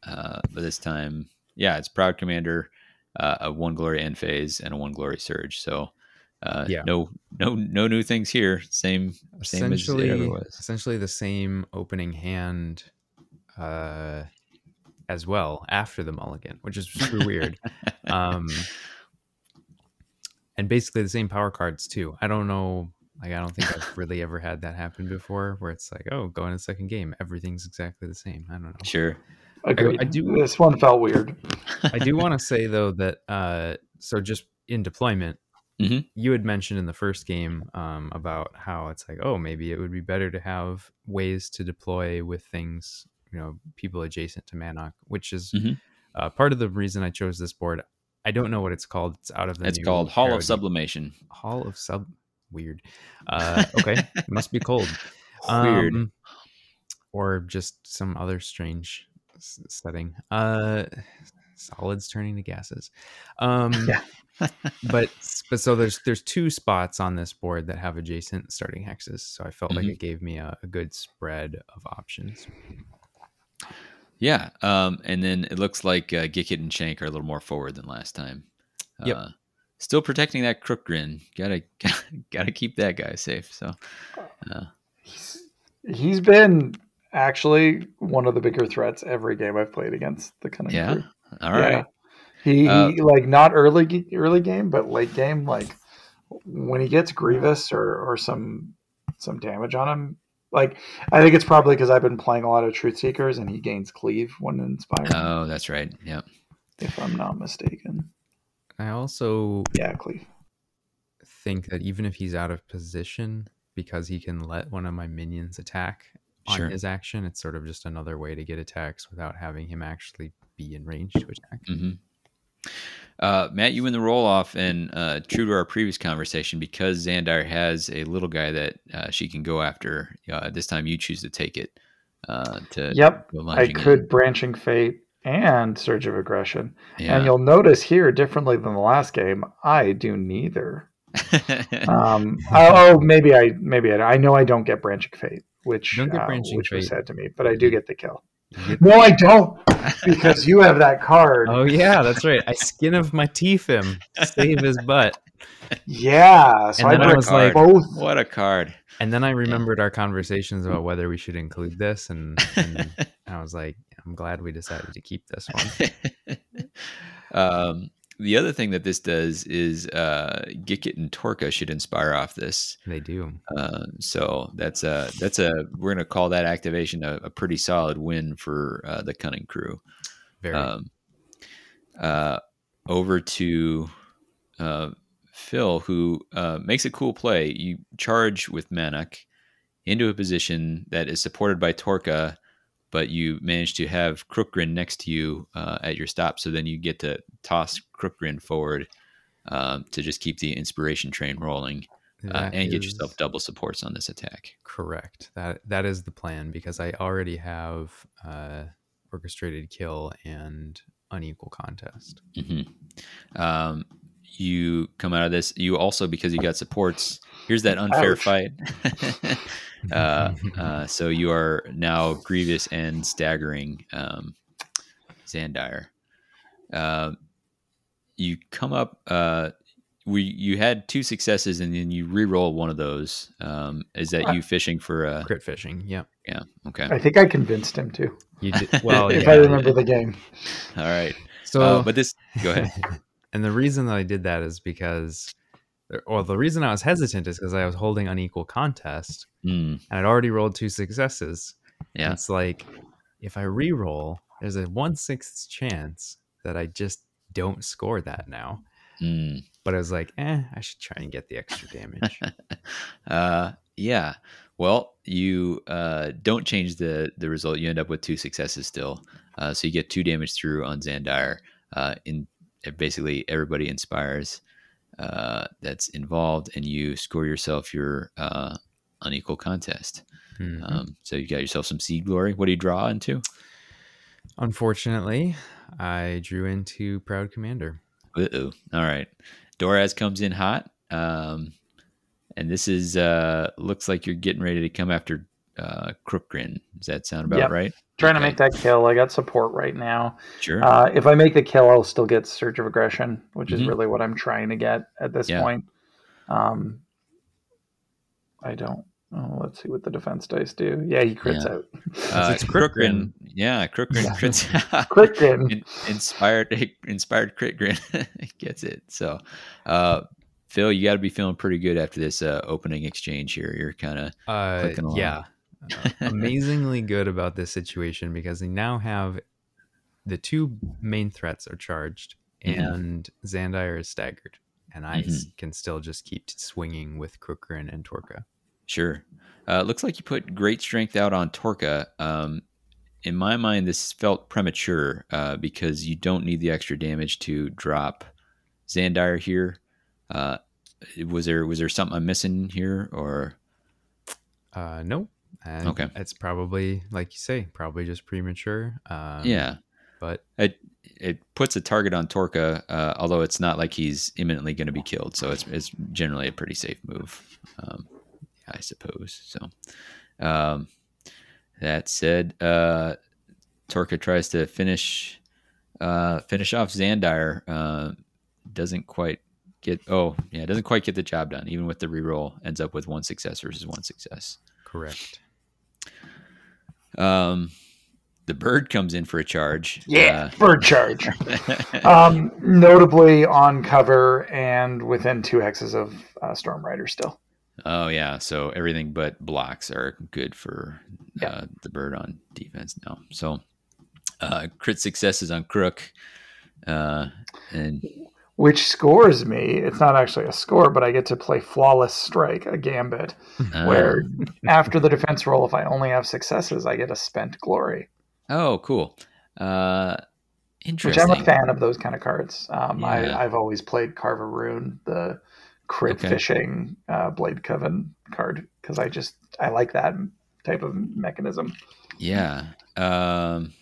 Speaker 1: uh, but this time, yeah, it's Proud Commander, uh, a one glory end phase, and a one glory surge. So uh, yeah. No, no, no new things here. Same, same essentially, as it was.
Speaker 2: Essentially the same opening hand, uh, as well after the mulligan, which is super weird. Um, and basically the same power cards too. I don't know. Like I don't think I've really ever had that happen before, where it's like, oh, go in a second game, everything's exactly the same. I don't know.
Speaker 1: Sure.
Speaker 3: Agreed. I, I do. This one felt weird.
Speaker 2: I do want to say though that uh, so just in deployment, Mm-hmm. You had mentioned in the first game um, about how it's like, oh, maybe it would be better to have ways to deploy with things, you know, people adjacent to Manok, which is mm-hmm. uh, part of the reason I chose this board. I don't know what it's called. It's out of the.
Speaker 1: It's called Hall of Sublimation.
Speaker 2: Hall of Sub. Weird. Uh, okay, must be cold.
Speaker 1: Weird. Um,
Speaker 2: or just some other strange setting. Uh, solids turning to gases. Um, yeah. But but so there's there's two spots on this board that have adjacent starting hexes. So I felt mm-hmm. like it gave me a, a, good spread of options.
Speaker 1: Yeah, um, and then it looks like uh, Gikit and Shank are a little more forward than last time.
Speaker 2: Yep.
Speaker 1: Uh, still protecting that Crookgrin. Gotta gotta keep that guy safe. So uh,
Speaker 3: he's, he's been actually one of the bigger threats every game I've played against the Cunning
Speaker 1: yeah.
Speaker 3: Crew.
Speaker 1: All right. Yeah.
Speaker 3: He, uh, he like not early early game, but late game. Like when he gets Grievous or or some some damage on him, like I think it's probably because I've been playing a lot of Truthseekers and he gains Cleave when inspired.
Speaker 1: Oh, that's right. Yeah.
Speaker 3: If I'm not mistaken.
Speaker 2: I also
Speaker 3: yeah, Cleave.
Speaker 2: think that even if he's out of position, because he can let one of my minions attack on sure. his action, it's sort of just another way to get attacks without having him actually be in range to attack.
Speaker 1: Mm-hmm. Uh, Matt, you win the roll off, and uh, true to our previous conversation, because Xandire has a little guy that uh, she can go after. Uh, this time, you choose to take it. Uh, to
Speaker 3: yep, I could in. branching fate and surge of aggression, yeah. and you'll notice here, differently than the last game, I do neither. um, oh, oh, maybe I maybe I, I know I don't get branching fate, which uh, which fate. was said to me, but I do get the kill. No, I don't, because you have that card.
Speaker 2: Oh yeah, that's right. I skin of my teeth him, save his butt.
Speaker 3: Yeah, so
Speaker 2: and then I, I was like,
Speaker 1: both. What a card!
Speaker 2: And then I remembered yeah. our conversations about whether we should include this, and, and I was like, I'm glad we decided to keep this one.
Speaker 1: um, the other thing that this does is uh, Gikit and Torka should inspire off this.
Speaker 2: They do.
Speaker 1: Uh, so that's a that's a we're gonna call that activation a, a pretty solid win for uh, the Cunning Crew.
Speaker 2: Very. Um,
Speaker 1: uh, over to uh, Phil, who uh, makes a cool play. You charge with Manok into a position that is supported by Torka but you manage to have Crookgrin next to you uh, at your stop. So then you get to toss Crookgrin forward um, to just keep the inspiration train rolling uh, and get yourself double supports on this attack.
Speaker 2: Correct. That that is the plan because I already have uh, orchestrated kill and unequal contest.
Speaker 1: Mm-hmm. Um, you come out of this. You also because you got supports. Here's that unfair Ouch. fight. Uh, uh, so you are now grievous and staggering um, Xandire. Uh, you come up. Uh, we you had two successes and then you re-roll one of those. Um, is that you fishing for a
Speaker 2: crit fishing? Yeah.
Speaker 1: Yeah. Okay.
Speaker 3: I think I convinced him to.
Speaker 2: You did well.
Speaker 3: if yeah. I remember the game.
Speaker 1: All right. So, uh, but this. Go ahead.
Speaker 2: and the reason that I did that is because well, the reason I was hesitant is because I was holding unequal contest,
Speaker 1: mm.
Speaker 2: and I'd already rolled two successes.
Speaker 1: Yeah,
Speaker 2: and it's like if I re-roll, there's a one sixth chance that I just don't score that now.
Speaker 1: Mm.
Speaker 2: But I was like, eh, I should try and get the extra damage.
Speaker 1: uh, yeah. Well, you uh, don't change the the result. You end up with two successes still, uh, so you get two damage through on Xandire. Uh, in basically everybody inspires uh, that's involved, and you score yourself your uh, unequal contest. Mm-hmm. Um, so you got yourself some seed glory. What do you draw into?
Speaker 2: Unfortunately, I drew into Proud Commander.
Speaker 1: Uh-oh. All right. Doraz comes in hot. Um, and this is uh, looks like you're getting ready to come after uh, Crookgrin. Does that sound about yep. right?
Speaker 3: Trying okay. to make that kill. I got support right now.
Speaker 1: Sure.
Speaker 3: Uh, if I make the kill, I'll still get Surge of Aggression, which mm-hmm. is really what I'm trying to get at this yeah. point. Um, I don't. Oh, let's see what the defense dice do. Yeah, he crits
Speaker 1: yeah.
Speaker 3: out.
Speaker 1: Uh, it's Crookgrin. Yeah, Crookgrin yeah. crits
Speaker 3: out. Crookgrin. In,
Speaker 1: inspired, inspired Crookgrin gets it. So, uh, Phil, you got to be feeling pretty good after this uh, opening exchange here. You're kind of
Speaker 2: uh, clicking along. Yeah, amazingly good about this situation because they now have the two main threats are charged mm-hmm. and Xandire is staggered, and I mm-hmm. can still just keep swinging with Crookgrin and Torka.
Speaker 1: Sure. Uh, looks like you put great strength out on Torka. Um, in my mind, this felt premature uh, because you don't need the extra damage to drop Xandire here. Uh, was there was there something I'm missing here, or?
Speaker 2: Uh, no, and okay. It's probably, like you say, probably just premature. Um,
Speaker 1: yeah.
Speaker 2: But
Speaker 1: it it puts a target on Torka, uh, although it's not like he's imminently going to be killed. So it's, it's generally a pretty safe move, um, I suppose. So um, that said, uh, Torka tries to finish uh, finish off Xandire. Uh, doesn't quite get. Oh, yeah, doesn't quite get the job done. Even with the reroll, ends up with one success versus one success.
Speaker 2: Correct.
Speaker 1: Um, the bird comes in for a charge.
Speaker 3: Yeah, uh, bird charge. um, notably on cover and within two hexes of uh, Storm Rider still.
Speaker 1: Oh yeah, so everything but blocks are good for
Speaker 3: yeah.
Speaker 1: uh, the bird on defense now. So uh, crit successes on Crook, uh, and
Speaker 3: which scores me. It's not actually a score, but I get to play flawless strike, a gambit, uh, where after the defense roll, if I only have successes, I get a spent glory.
Speaker 1: Oh, cool. Uh, interesting.
Speaker 3: Which I'm a fan of those kind of cards. Um, yeah. I, have always played Carve a Rune, the crit okay. fishing uh, Blade Coven card, because I just I like that type of mechanism.
Speaker 1: Yeah. Um,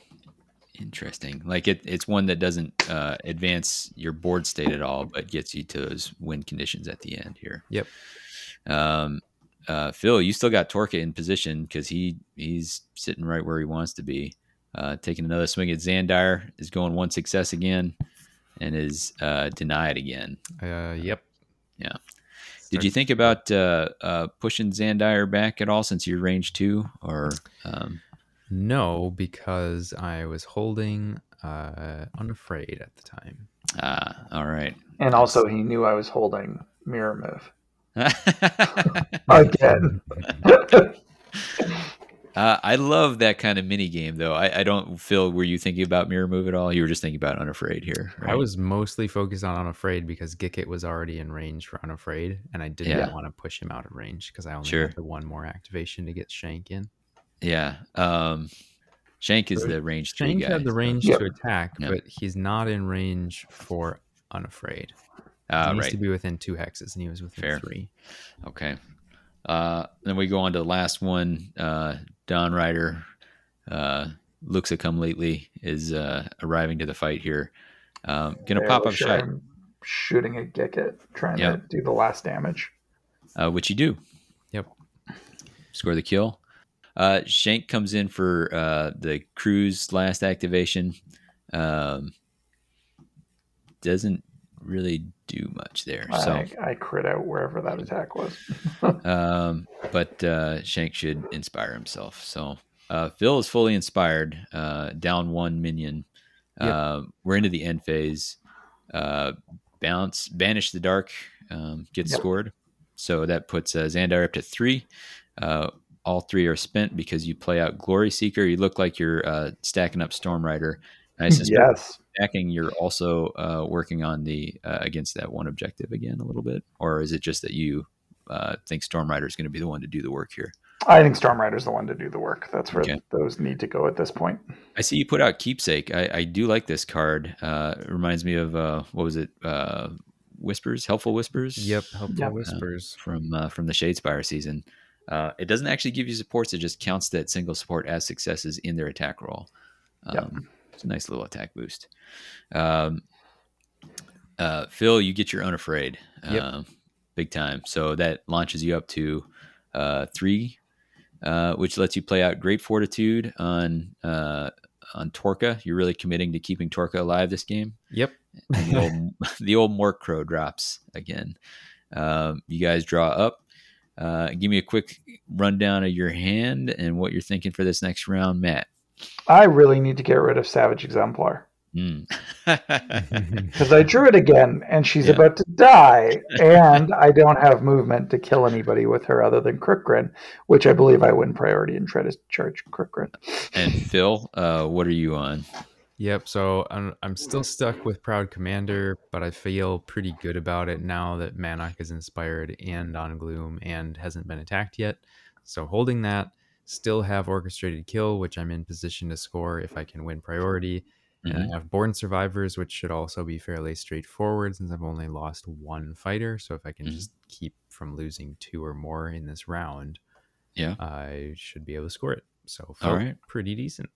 Speaker 1: interesting. Like it, it's one that doesn't uh, advance your board state at all, but gets you to those win conditions at the end here.
Speaker 2: Yep.
Speaker 1: Um, uh, Phil, you still got Torka in position because he he's sitting right where he wants to be. Uh, taking another swing at Xandire is going one success again, and is uh, denied again.
Speaker 2: Uh, yep.
Speaker 1: Yeah. Did you think about uh, uh, pushing Xandire back at all since you're range two, or? Um...
Speaker 2: No, because I was holding uh, unafraid at the time.
Speaker 1: Ah, all right.
Speaker 3: And also, he knew I was holding mirror move. Again.
Speaker 1: Uh, I love that kind of mini game, though. I, I, don't feel. Were you thinking about mirror move at all? You were just thinking about unafraid here.
Speaker 2: Right? I was mostly focused on unafraid because Gicket was already in range for unafraid, and I didn't yeah. want to push him out of range because I only sure. had the one more activation to get Shank in.
Speaker 1: Yeah, um, Shank is the range.
Speaker 2: Shank
Speaker 1: had
Speaker 2: the range to attack, yep. but he's not in range for unafraid. Uh, he needs right. to be within two hexes, and he was within Fair. three.
Speaker 1: Okay. Uh, then we go on to the last one. Uh, Dawn Rider, uh, looks a come lately is uh, arriving to the fight here. Um, gonna pop up shot,
Speaker 3: shooting a Gicket, trying yep. to do the last damage.
Speaker 1: Uh, which you do.
Speaker 2: Yep.
Speaker 1: Score the kill. Uh, Shank comes in for uh, the crew's last activation. Um, doesn't really do much there.
Speaker 3: I,
Speaker 1: so
Speaker 3: I crit out wherever that attack was.
Speaker 1: um, but uh, Shank should inspire himself. So uh, Phil is fully inspired. Uh, down one minion. Yep. Uh, we're into the end phase. Uh, bounce, banish the dark, um, gets yep. scored. So that puts uh, Xandire up to three. All three are spent because you play out Glory Seeker. You look like you're uh, stacking up Storm Rider.
Speaker 3: I suspect yes.
Speaker 1: stacking, you're also uh, working on the uh, against that one objective again a little bit, or is it just that you uh, think Storm Rider is going to be the one to do the work here?
Speaker 3: I think Storm Rider is the one to do the work. That's where okay. those need to go at this point.
Speaker 1: I see you put out Keepsake. I, I do like this card. Uh, it reminds me of uh, what was it? Uh, Whispers, Helpful Whispers.
Speaker 2: Yep, Helpful yep. Whispers
Speaker 1: from from the Shadespire season. Uh, it doesn't actually give you supports; it just counts that single support as successes in their attack roll. Um, yep. It's a nice little attack boost. Um, uh, Phil, you get your unafraid, yep. uh, big time. So that launches you up to uh, three, uh, which lets you play out great fortitude on uh, on Torka. You're really committing to keeping Torka alive this game.
Speaker 2: Yep.
Speaker 1: the old the old Mork Crow drops again. Um, you guys draw up. Uh, give me a quick rundown of your hand and what you're thinking for this next round, Matt.
Speaker 3: I really need to get rid of Savage Exemplar.
Speaker 1: Because
Speaker 3: mm. I drew it again, and she's yeah. about to die, and I don't have movement to kill anybody with her other than Crookgrin, which I believe I win priority and try to charge Crookgrin.
Speaker 1: And Phil, uh, what are you on?
Speaker 2: Yep. So I'm I'm still stuck with Proud Commander, but I feel pretty good about it now that Manok is inspired and on Gloom and hasn't been attacked yet. So holding that, still have Orchestrated Kill, which I'm in position to score if I can win priority. Mm-hmm. And I mm-hmm. have Born Survivors, which should also be fairly straightforward since I've only lost one fighter. So if I can mm-hmm. just keep from losing two or more in this round,
Speaker 1: yeah,
Speaker 2: I should be able to score it. So
Speaker 1: all right,
Speaker 2: pretty decent.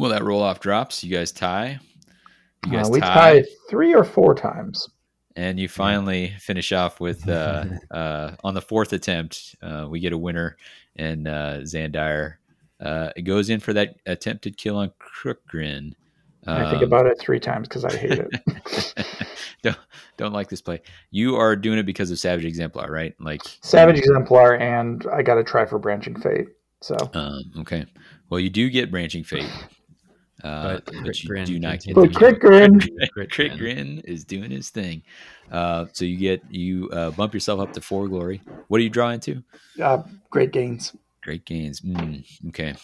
Speaker 1: Well, that roll off drops. You guys tie.
Speaker 3: You guys uh, we tie. tied three or four times.
Speaker 1: And you finally finish off with uh, uh, on the fourth attempt. Uh, we get a winner, and uh, Xandire Uh, it goes in for that attempted kill on Crookgrin.
Speaker 3: Um, I think um, about it three times because I hate it.
Speaker 1: don't don't like this play. You are doing it because of Savage Exemplar, right? Like
Speaker 3: Savage Exemplar, and I got to try for Branching Fate. So
Speaker 1: um, okay, well you do get Branching Fate. Uh, but, but you
Speaker 3: Grin
Speaker 1: do not get
Speaker 3: but Crit Grin.
Speaker 1: Crit Grin is doing his thing. Uh, so you get you uh, bump yourself up to four glory. What are you drawing to?
Speaker 3: Uh, great gains.
Speaker 1: Great gains. Mm, okay.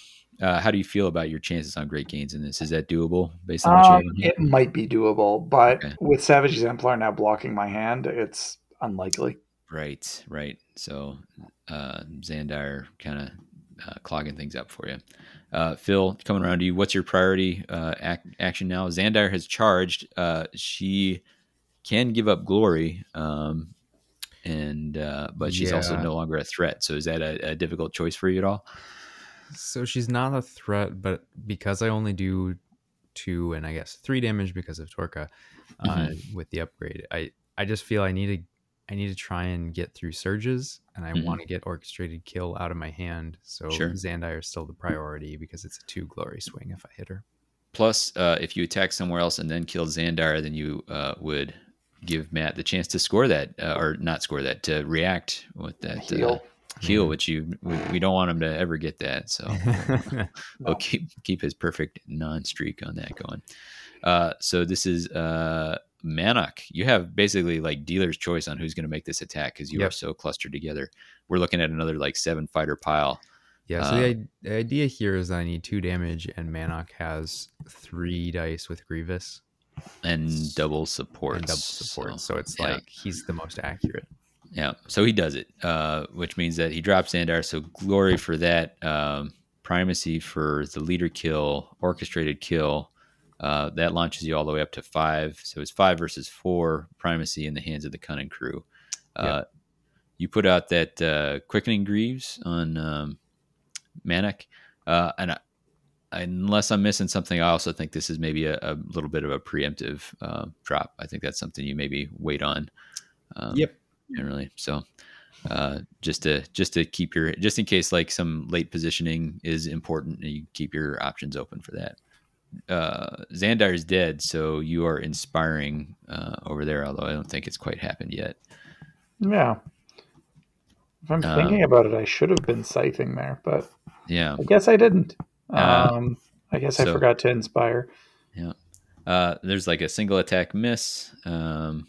Speaker 1: Uh, how do you feel about your chances on great gains in this? Is that doable based on
Speaker 3: um, It might be doable, but okay. with Savage Exemplar now blocking my hand, it's unlikely.
Speaker 1: Right, right. So uh, Xandire kind of uh, clogging things up for you. Uh, Phil, coming around to you, what's your priority uh, ac- action now? Xandire has charged. Uh, she can give up glory, um, and uh, but she's yeah. also no longer a threat. So is that a, a difficult choice for you at all?
Speaker 2: So she's not a threat, but because I only do two and I guess three damage because of Torka uh, mm-hmm. with the upgrade, I I just feel I need to I need to try and get through surges, and I mm-hmm. want to get orchestrated kill out of my hand. So sure. Xandire is still the priority because it's a two glory swing if I hit her.
Speaker 1: Plus, uh, if you attack somewhere else and then kill Xandire, then you uh, would give Matt the chance to score that, uh, or not score that, to react with that heal heal, mm-hmm. which you we, we, don't want him to ever get that. So no. we'll keep keep his perfect non streak on that going. Uh, so this is uh, Manok. You have basically like dealer's choice on who's going to make this attack because you yep. are so clustered together. We're looking at another like seven fighter pile.
Speaker 2: Yeah. So the, the, idea here is that I need two damage, and Manok has three dice with Grievous
Speaker 1: and double support.
Speaker 2: double support. So, so it's yeah. like he's the most accurate.
Speaker 1: Yeah, so he does it, uh, which means that he drops Xandire. So glory for that. Um, primacy for the leader kill, orchestrated kill. Uh, that launches you all the way up to five. So it's five versus four primacy in the hands of the cunning crew. Uh, You put out that uh, quickening greaves on um, Manok, uh, and I, unless I'm missing something, I also think this is maybe a, a little bit of a preemptive uh, drop. I think that's something you maybe wait on.
Speaker 2: Um, yep
Speaker 1: generally. So uh, just to just to keep your just in case like some late positioning is important, you keep your options open for that. Uh, Xandire is dead, so you are inspiring uh, over there. Although I don't think it's quite happened yet.
Speaker 3: Yeah. If I'm um, thinking about it, I should have been scything there, but
Speaker 1: yeah,
Speaker 3: I guess I didn't. Uh, um, I guess so, I forgot to inspire.
Speaker 1: Yeah. Uh, there's like a single attack miss. Um,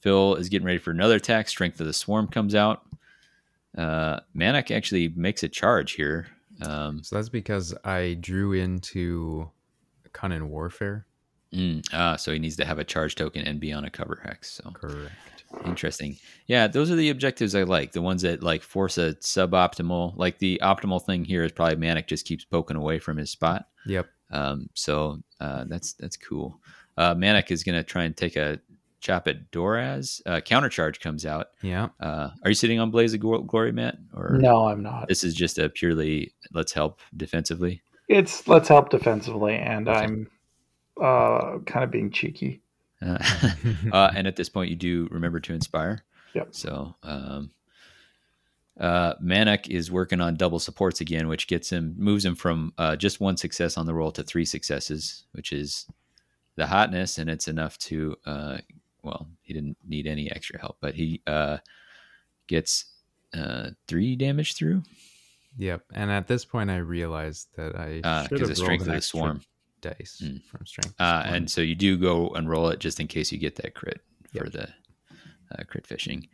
Speaker 1: Phil is getting ready for another attack. Strength of the Swarm comes out. Uh, Manok actually makes a charge here. Um,
Speaker 2: so that's because I drew into Cunning Warfare.
Speaker 1: Mm, ah, so he needs to have a charge token and be on a cover hex. So
Speaker 2: correct.
Speaker 1: Interesting. Yeah, those are the objectives I like. The ones that like force a suboptimal. Like the optimal thing here is probably Manok just keeps poking away from his spot.
Speaker 2: Yep.
Speaker 1: Um, so uh, that's that's cool. Uh, Manok is going to try and take a chop at Doraz. Uh, countercharge comes out.
Speaker 2: Yeah.
Speaker 1: Uh, are you sitting on Blaze of Glory, Matt?
Speaker 3: Or no, I'm not.
Speaker 1: This is just a purely let's help defensively.
Speaker 3: It's let's help defensively, and. I'm uh, kind of being cheeky.
Speaker 1: Uh, uh, and at this point, you do remember to inspire.
Speaker 3: Yep.
Speaker 1: So, um, uh, Manok is working on double supports again, which gets him moves him from uh, just one success on the roll to three successes, which is the hotness, and it's enough to uh, well, he didn't need any extra help, but he uh, gets uh, three damage through.
Speaker 2: Yep. And at this point, I realized that I uh, should have strength of the swarm dice mm. from strength.
Speaker 1: Uh, and so you do go and roll it just in case you get that crit yep. for the uh, crit fishing.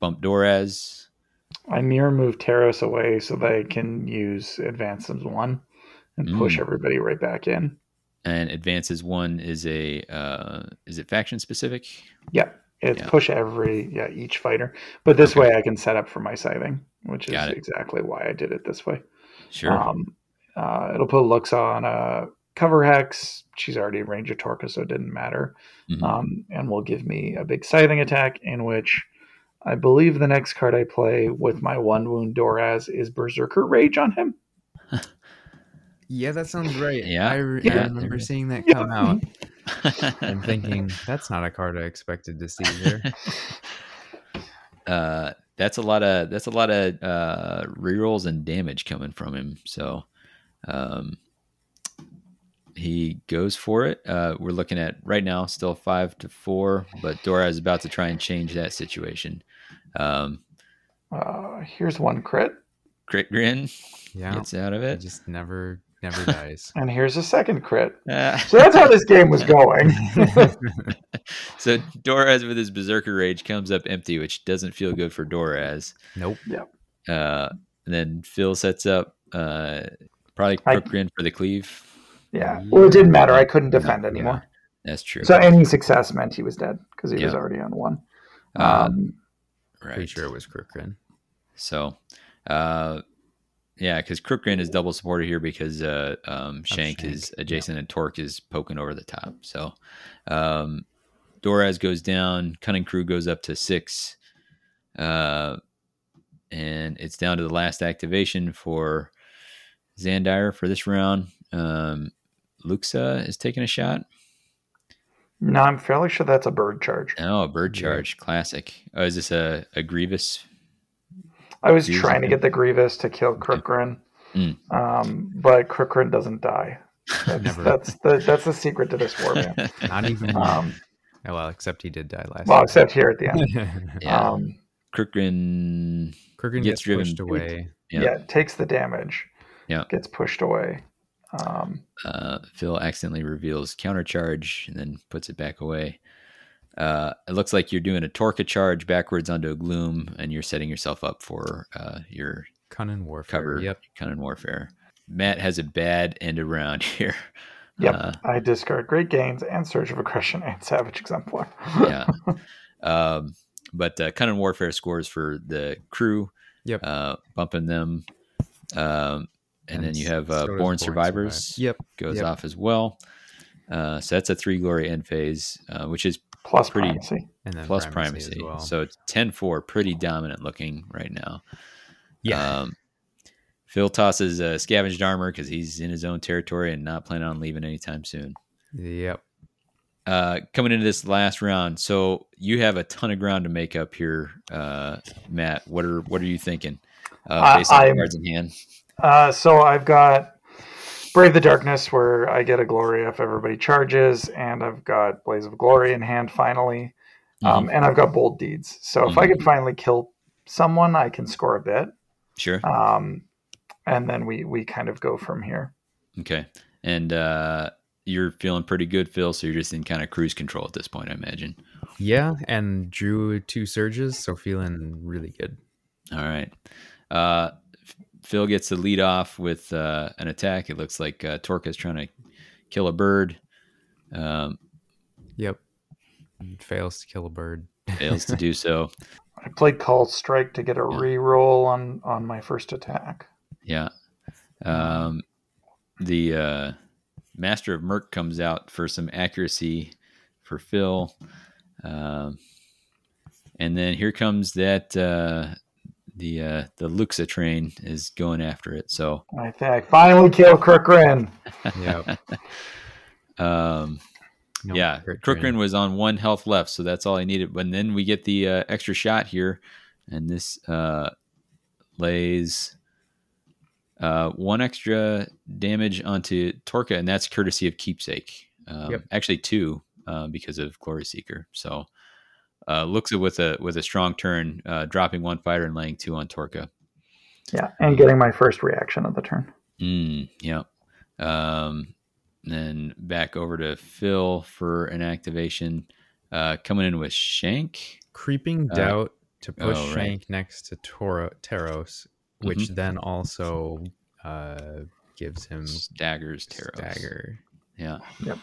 Speaker 1: Bump Doraz.
Speaker 3: I mirror move Taros away so they can use advances one and push mm. everybody right back in
Speaker 1: and advances one is a uh, is it faction specific?
Speaker 3: Yeah, it's yeah. push every yeah each fighter. But this okay. way, I can set up for my scything, which is exactly why I did it this way.
Speaker 1: Sure. Um,
Speaker 3: uh, it'll put Luxa on a cover hex. She's already in range of Torka, so it didn't matter. Mm-hmm. Um, and will give me a big scything attack in which I believe the next card I play with my one wound Doraz is Berserker Rage on him.
Speaker 2: Yeah, that sounds right.
Speaker 1: Yeah, I,
Speaker 2: re- yeah. I remember seeing that come yeah. out and thinking that's not a card I expected to see here.
Speaker 1: Uh, that's a lot of that's a lot of uh, rerolls and damage coming from him. So Um, he goes for it. Uh, we're looking at right now still five to four, but Doraz is about to try and change that situation. Um,
Speaker 3: uh, here's one crit.
Speaker 1: Crit grin.
Speaker 2: Yeah,
Speaker 1: gets out of it.
Speaker 2: Just never, never dies.
Speaker 3: and here's a second crit. Uh, so that's how this game was going.
Speaker 1: so Doraz with his berserker rage comes up empty, which doesn't feel good for Doraz.
Speaker 2: Nope.
Speaker 3: Yep.
Speaker 1: Uh, and then Phil sets up uh, probably Crookgrin for the cleave.
Speaker 3: Yeah. Well, it didn't matter. I couldn't defend no, anymore.
Speaker 1: Yeah, that's true.
Speaker 3: So any success meant he was dead because he yep. was already on one. Um, um,
Speaker 2: right. Pretty sure it was Crookgrin.
Speaker 1: So, uh, yeah, because Crookgrin is double supported here because uh, um, Shank, Shank, is adjacent and Torka is poking over the top. So, um, Doraz goes down. Cunning Crew goes up to six. Uh, and it's down to the last activation for Xandire for this round. Um, Luxa is taking a shot.
Speaker 3: No, I'm fairly sure that's a bird charge.
Speaker 1: Oh, a bird charge, yeah. classic. Oh, is this a, a Grievous?
Speaker 3: I was Grievous trying to get the Grievous to kill Crookgrin, mm. um, but Crookgrin doesn't die. That's, that's the that's the secret to this war, man.
Speaker 2: Not even. Um, oh, well, except he did die last.
Speaker 3: Well, time. except here at the end.
Speaker 1: yeah. Um, Crookgrin,
Speaker 2: Crookgrin gets, gets driven pushed away.
Speaker 3: Yeah. yeah, takes the damage.
Speaker 1: Yeah,
Speaker 3: gets pushed away.
Speaker 1: Um, uh, Phil accidentally reveals countercharge and then puts it back away. Uh, it looks like you're doing a Torka charge backwards onto a Gloom, and you're setting yourself up for uh, your
Speaker 2: Cunning Warfare. Cover,
Speaker 1: yep. Cunning Warfare. Matt has a bad end around here.
Speaker 3: Yep. Uh, I discard Great Gains and Surge of Aggression and Savage Exemplar.
Speaker 1: yeah. Um, but uh, Cunning Warfare scores for the crew.
Speaker 2: Yep.
Speaker 1: Uh, bumping them. Um, and, and then you have uh, Born, Born Survivors.
Speaker 2: Survivor. Yep,
Speaker 1: goes
Speaker 2: yep.
Speaker 1: off as well. Uh, so that's a three glory end phase, uh, which is
Speaker 3: plus pretty primacy.
Speaker 1: and then plus primacy. primacy. Well. So it's 10-4, pretty dominant looking right now.
Speaker 2: Yeah. Um,
Speaker 1: Phil tosses uh, scavenged armor because he's in his own territory and not planning on leaving anytime soon.
Speaker 2: Yep.
Speaker 1: Uh, coming into this last round, so you have a ton of ground to make up here, uh, Matt. What are what are you thinking? Uh, based on cards in hand.
Speaker 3: Uh, so I've got Brave the Darkness, where I get a glory if everybody charges, and I've got Blaze of Glory in hand finally, um, mm-hmm. and I've got Bold Deeds. So mm-hmm. if I can mm-hmm. finally kill someone, I can score a bit.
Speaker 1: Sure.
Speaker 3: Um, and then we we kind of go from here.
Speaker 1: Okay, and uh, you're feeling pretty good, Phil. So you're just in kind of cruise control at this point, I imagine.
Speaker 2: Yeah, and drew two surges, so feeling really good.
Speaker 1: All right. Uh, Phil gets the lead off with uh, an attack. It looks like uh, Torka is trying to kill a bird. Um,
Speaker 2: yep. Fails to kill a bird.
Speaker 1: fails to do so.
Speaker 3: I played Call Strike to get a yeah. re-roll on on my first attack.
Speaker 1: Yeah. Um, the uh, Master of Merc comes out for some accuracy for Phil. Um, and then here comes that uh, the uh, the Luxa train is going after it. So
Speaker 3: I think I finally killed Crookgrin.
Speaker 1: yeah. um, no, yeah, Crookgrin was on one health left, so that's all I needed. But then we get the uh, extra shot here, and this uh, lays uh, one extra damage onto Torka, and that's courtesy of Keepsake. Um, yep. Actually, two uh, because of Glory Seeker. So uh, looks it with a with a strong turn, uh, dropping one fighter and laying two on Torka.
Speaker 3: Yeah, and getting my first reaction of the turn.
Speaker 1: Mm, yeah. Um, then back over to Phil for an activation. Uh, coming in with Shank.
Speaker 2: Creeping uh, Doubt to push oh, Shank right. next to Toro, Taros, which mm-hmm. then also uh, gives him
Speaker 1: staggers Taros.
Speaker 2: Stagger.
Speaker 1: Yeah.
Speaker 3: Yep.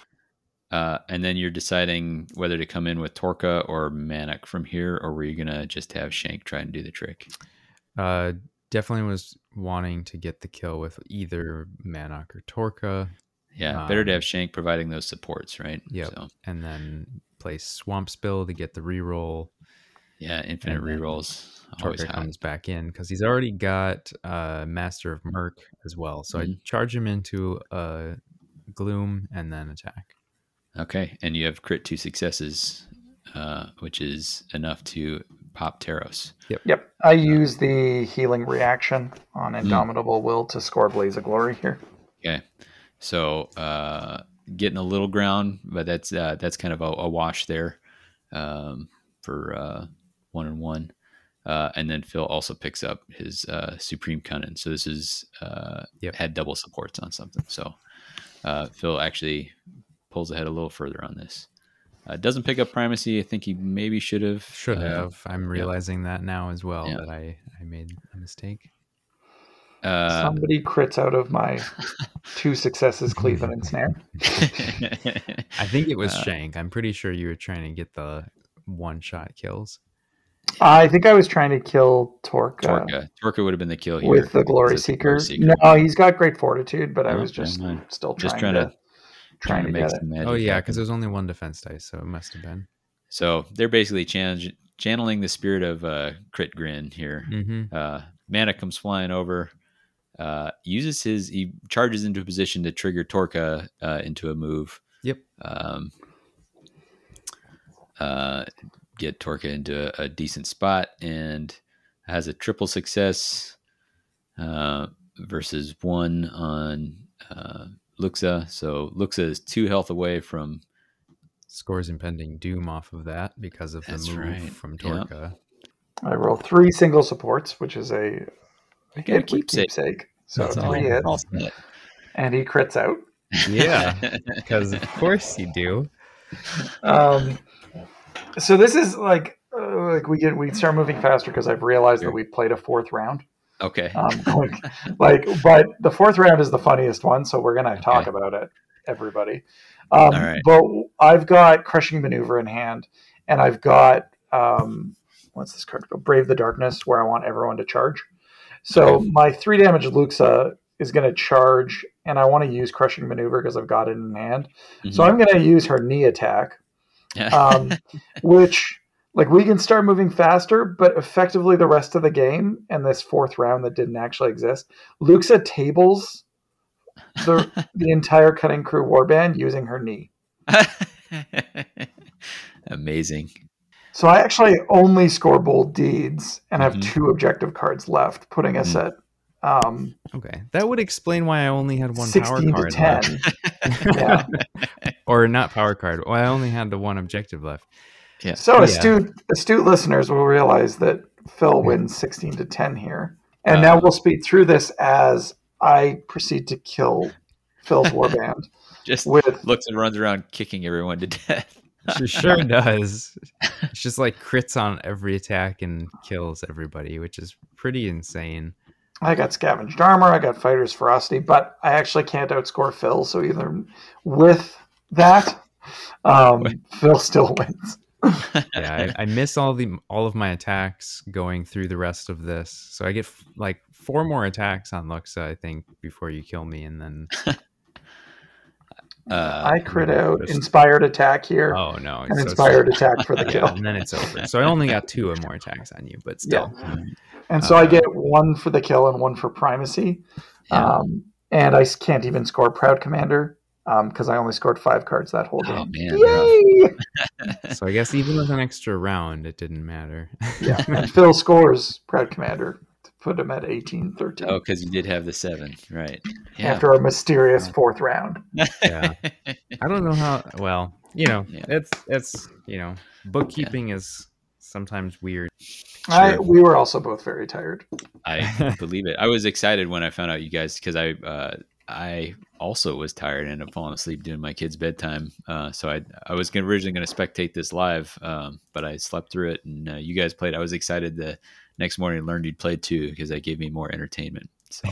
Speaker 1: Uh, and then you're deciding whether to come in with Torka or Manok from here, or were you gonna just have Shank try and do the trick?
Speaker 2: Uh, definitely was wanting to get the kill with either Manok or Torka.
Speaker 1: Yeah, um, better to have Shank providing those supports, right?
Speaker 2: Yeah, so. and then play Swamp Spill to get the reroll.
Speaker 1: Yeah, infinite rerolls.
Speaker 2: Torka comes back in because he's already got uh, Master of Merc as well. So mm-hmm. I charge him into a Gloom and then attack.
Speaker 1: Okay, and you have crit two successes, uh, which is enough to pop Taros.
Speaker 3: Yep. Yep. I use the healing reaction on hmm. Indomitable mm. Will to score Blaze of Glory here.
Speaker 1: Okay, so uh, getting a little ground, but that's uh, that's kind of a, a wash there um, for uh, one and one. Uh, and then Phil also picks up his uh, Supreme Cunning. So this is uh, yep. had double supports on something. So uh, Phil actually pulls ahead a little further on this. Uh, doesn't pick up primacy. I think he maybe should have.
Speaker 2: Should uh, have. I'm realizing yeah. that now as well yeah. that I, I made a mistake.
Speaker 3: Uh, Somebody crits out of my two successes, Cleveland and Snare.
Speaker 2: I think it was uh, Shank. I'm pretty sure you were trying to get the one shot kills.
Speaker 3: I think I was trying to kill Torka.
Speaker 1: Torka, Torka would have been the kill here
Speaker 3: with the Glory Seeker. Seeker. No, he's got great fortitude, but I was just still trying, just trying to, to trying, to, make some
Speaker 2: magic. Oh yeah, because there's only one defense dice, so it must have been.
Speaker 1: So they're basically channeling the spirit of uh, Crit Grin here. Mm-hmm. Uh, Manok comes flying over uh, uses his he charges into a position to trigger Torka uh, into a move.
Speaker 2: Yep. Um,
Speaker 1: uh, get Torka into a, a, decent spot and has a triple success uh, versus one on uh, Luxa. So Luxa is two health away from
Speaker 2: scores impending doom off of that because of the move right. from Torka. Yep.
Speaker 3: I roll three single supports, which is a hit keepsake. keepsake. So That's three hits. And he crits out.
Speaker 2: Yeah, because of course you do.
Speaker 3: Um, so this is like uh, like we get we start moving faster because I've realized that we played a fourth round.
Speaker 1: Okay.
Speaker 3: Um, like, like, but the fourth round is the funniest one, so we're gonna talk okay. about it, everybody. Um, But I've got crushing maneuver in hand, and I've got um, what's this card? Brave the Darkness, where I want everyone to charge. So okay. my three damage Luxa is going to charge, and I want to use Crushing Maneuver because I've got it in hand. Mm-hmm. So I'm going to use her knee attack, um, which like we can start moving faster, but effectively the rest of the game and this fourth round that didn't actually exist, Luxa tables the the entire Cunning Crew warband using her knee.
Speaker 1: Amazing.
Speaker 3: So I actually only score bold deeds and have mm-hmm. two objective cards left, putting us mm-hmm. at um,
Speaker 2: okay. That would explain why I only had one power card. To 10. yeah. or not power card. Well, I only had the one objective left.
Speaker 3: Yeah. So astute astute listeners will realize that Phil wins sixteen to ten here. And uh, now we'll speed through this as I proceed to kill Phil's warband.
Speaker 1: Just with looks and runs around kicking everyone to death.
Speaker 2: She sure does. It's just like crits on every attack and kills everybody, which is pretty insane.
Speaker 3: I got scavenged armor, I got fighter's ferocity, but I actually can't outscore Phil. So either with that, um, Phil still wins.
Speaker 2: yeah, I, I, miss all the all of my attacks going through the rest of this, so I get like four more attacks on Luxa, I think, before you kill me, and then
Speaker 3: uh, I crit out inspired attack here.
Speaker 2: Oh no!
Speaker 3: An so inspired attack for the kill,
Speaker 2: yeah, and then it's over. So I only got two or more attacks on you, but still.
Speaker 3: Yeah. And so uh, I get one for the kill and one for primacy, yeah. um, and I can't even score proud commander because um, I only scored five cards that whole oh, game. Oh,
Speaker 2: Yay! so I guess even with an extra round, it didn't matter.
Speaker 3: yeah, and Phil scores proud commander to put him at 18 13
Speaker 1: oh because you did have the seven right
Speaker 3: yeah. after a mysterious fourth round
Speaker 2: yeah i don't know how well you know yeah. it's it's you know bookkeeping yeah. is sometimes weird
Speaker 3: I, we were also both very tired
Speaker 1: i believe it i was excited when i found out you guys because i uh, I also was tired and ended up falling asleep doing my kids' bedtime. Uh, so I I was gonna, originally going to spectate this live, um, but I slept through it and uh, you guys played. I was excited the next morning learned you'd played too because that gave me more entertainment. So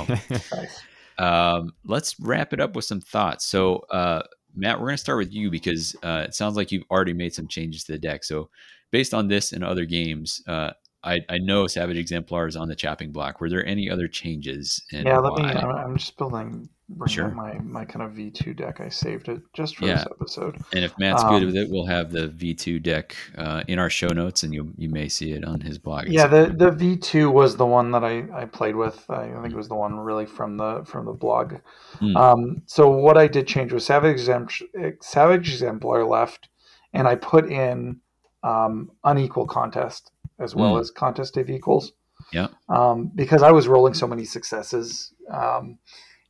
Speaker 1: um, let's wrap it up with some thoughts. So uh, Matt, we're going to start with you because uh, it sounds like you've already made some changes to the deck. So based on this and other games, uh, I, I know Savage Exemplar is on the chopping block. Were there any other changes?
Speaker 3: yeah, let why? me. I'm just building sure. my my kind of V2 deck. I saved it just for yeah. this episode.
Speaker 1: And if Matt's um, good with it, we'll have the V2 deck uh, in our show notes, and you you may see it on his blog.
Speaker 3: Yeah, the the V2 was the one that I, I played with. I, think it was the one really from the from the blog. Mm. Um, so what I did change was Savage Savage Exemplar left, and I put in um, unequal contest as well mm. as contest of equals.
Speaker 1: Yeah.
Speaker 3: Um, because I was rolling so many successes. Um,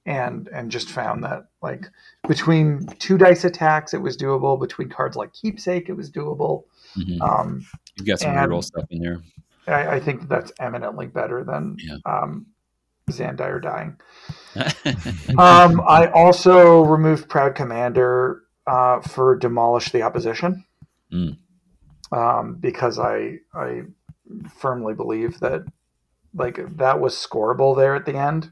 Speaker 3: and and just found that like between two dice attacks it was doable between cards like keepsake it was doable
Speaker 1: mm-hmm. um, you've got some reroll stuff in there
Speaker 3: I, I, think that's eminently better than yeah. um, dying. um, I also removed Proud Commander uh, for Demolish the Opposition mm. um, because I I firmly believe that like that was scoreable there at the end.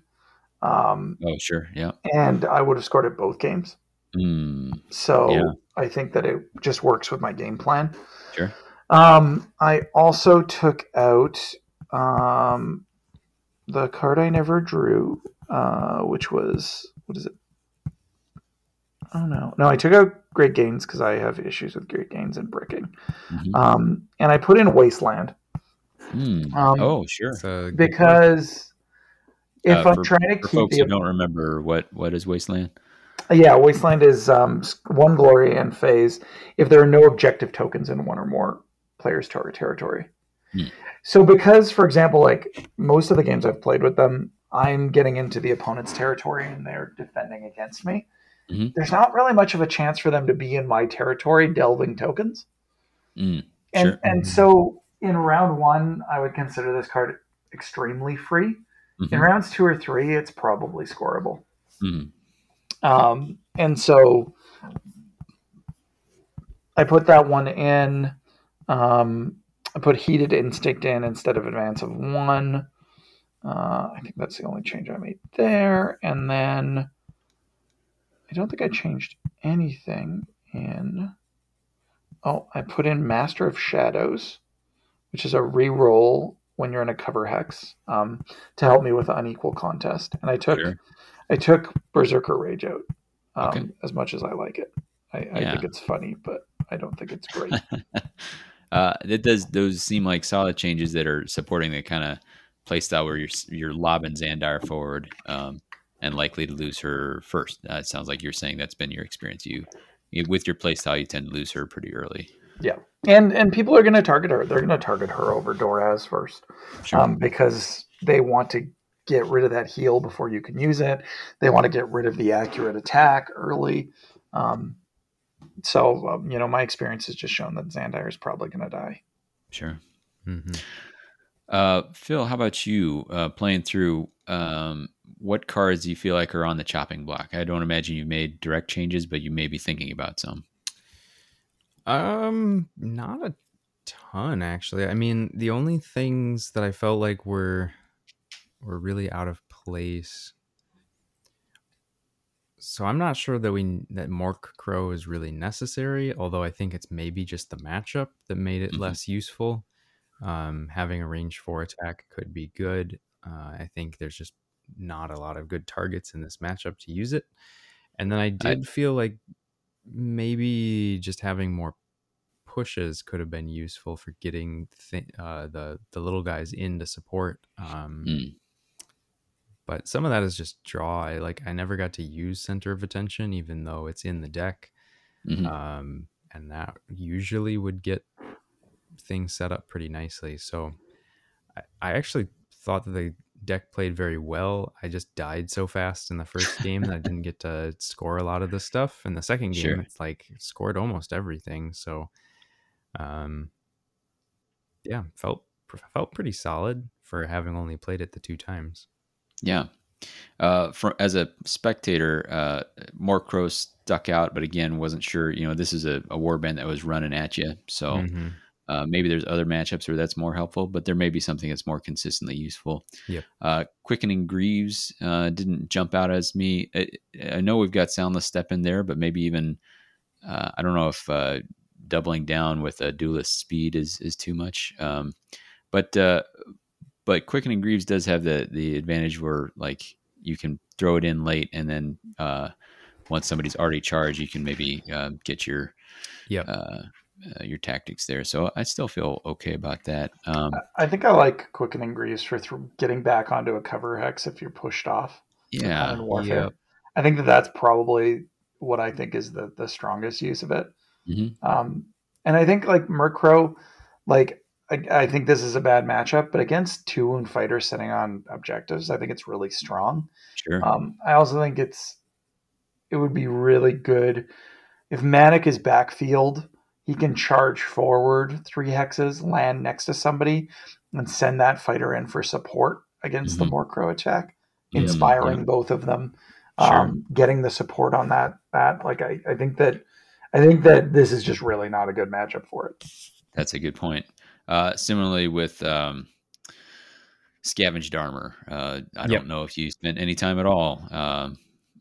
Speaker 1: Um, oh, sure. Yeah.
Speaker 3: And I would have scored at both games.
Speaker 1: Mm.
Speaker 3: So yeah. I think that it just works with my game plan.
Speaker 1: Sure.
Speaker 3: Um, I also took out um, the card I never drew, uh, which was what is it? Oh no, no, I took out Great Gains because I have issues with Great Gains and bricking, mm-hmm. um, and I put in Wasteland.
Speaker 1: Mm. Um, oh, sure.
Speaker 3: Because if uh, I'm for, trying to keep
Speaker 1: folks the, who don't remember what what is Wasteland.
Speaker 3: Yeah, Wasteland is um, one glory and phase if there are no objective tokens in one or more players' target territory. Hmm. So, because, for example, like most of the games I've played with them, I'm getting into the opponent's territory and they're defending against me. Mm-hmm. There's not really much of a chance for them to be in my territory delving tokens.
Speaker 1: Mm,
Speaker 3: and sure. and so in round one, I would consider this card extremely free. Mm-hmm. In rounds two or three, it's probably scoreable.
Speaker 1: Mm-hmm.
Speaker 3: Um, and so I put that one in. Um, I put Heated Instinct in instead of Advance of one. Uh, I think that's the only change I made there. And then I don't think I changed anything in. Oh, I put in Master of Shadows, which is a reroll when you're in a cover hex um, to help me with unequal contest. And I took sure. I took Berserker Rage out um, okay. as much as I like it. I, yeah. Think it's funny, but I don't think it's great.
Speaker 1: uh, it does those seem like solid changes that are supporting the kind of playstyle where you're you're lobbing Xandire forward um, and likely to lose her first. Uh, it sounds like you're saying that's been your experience. You, you with your playstyle, you tend to lose her pretty early.
Speaker 3: Yeah, and and people are going to target her. They're going to target her over Doraz first, sure. um, because they want to get rid of that heal before you can use it. They want to get rid of the accurate attack early. Um, so um, you know, my experience has just shown that Xandire is probably going to die.
Speaker 1: Sure. Mm-hmm. Uh, Phil, how about you? Uh, playing through, um, what cards do you feel like are on the chopping block? I don't imagine you've made direct changes, but you may be thinking about some.
Speaker 2: Um, not a ton actually. I mean, the only things that I felt like were were really out of place. So I'm not sure that we that Mork Crow is really necessary, although I think it's maybe just the matchup that made it mm-hmm. less useful. Um, having a range four attack could be good. Uh, I think there's just not a lot of good targets in this matchup to use it. And then I did I, feel like maybe just having more pushes could have been useful for getting th- uh, the the little guys in to support. Um, mm. But some of that is just draw. I like I never got to use center of attention, even though it's in the deck, mm-hmm. um, and that usually would get things set up pretty nicely. So I, I actually thought that the deck played very well. I just died so fast in the first game that I didn't get to score a lot of the stuff. In the second game, sure. it's like scored almost everything. So, um, yeah, felt felt pretty solid for having only played it the two times.
Speaker 1: Yeah. Uh, for as a spectator, uh, Mork Crow stuck out, but again, wasn't sure. You know, this is a, a warband that was running at you, so. Mm-hmm uh, maybe there's other matchups where that's more helpful, but there may be something that's more consistently useful.
Speaker 2: Yeah.
Speaker 1: Uh, Quickening Greaves uh, didn't jump out as me. I, I, know we've got Soundless Step in there, but maybe even uh, I don't know if uh, doubling down with a duelist speed is is too much. Um, but uh, but Quickening Greaves does have the the advantage where like you can throw it in late, and then once somebody's already charged, you can maybe get your
Speaker 2: yeah
Speaker 1: uh, your tactics there. So I still feel okay about that. Um,
Speaker 3: I think I like quickening greaves for th- getting back onto a cover hex if you're pushed off.
Speaker 1: Yeah, yeah.
Speaker 3: I think that that's probably what I think is the the strongest use of it. Mm-hmm. Um, and I think like Murkrow, like I, I, think this is a bad matchup, but against two wound fighters sitting on objectives, I think it's really strong.
Speaker 1: Sure.
Speaker 3: Um, I also think it's it would be really good if Manok is backfield. He can charge forward three hexes, land next to somebody, and send that fighter in for support against mm-hmm. the Murkrow attack, inspiring yeah. both of them. Sure. Um, getting the support on that that like I, I think that I think that this is just really not a good matchup for it.
Speaker 1: That's a good point. Uh, similarly with um, scavenged armor, uh, I yep. don't know if you spent any time at all. Um,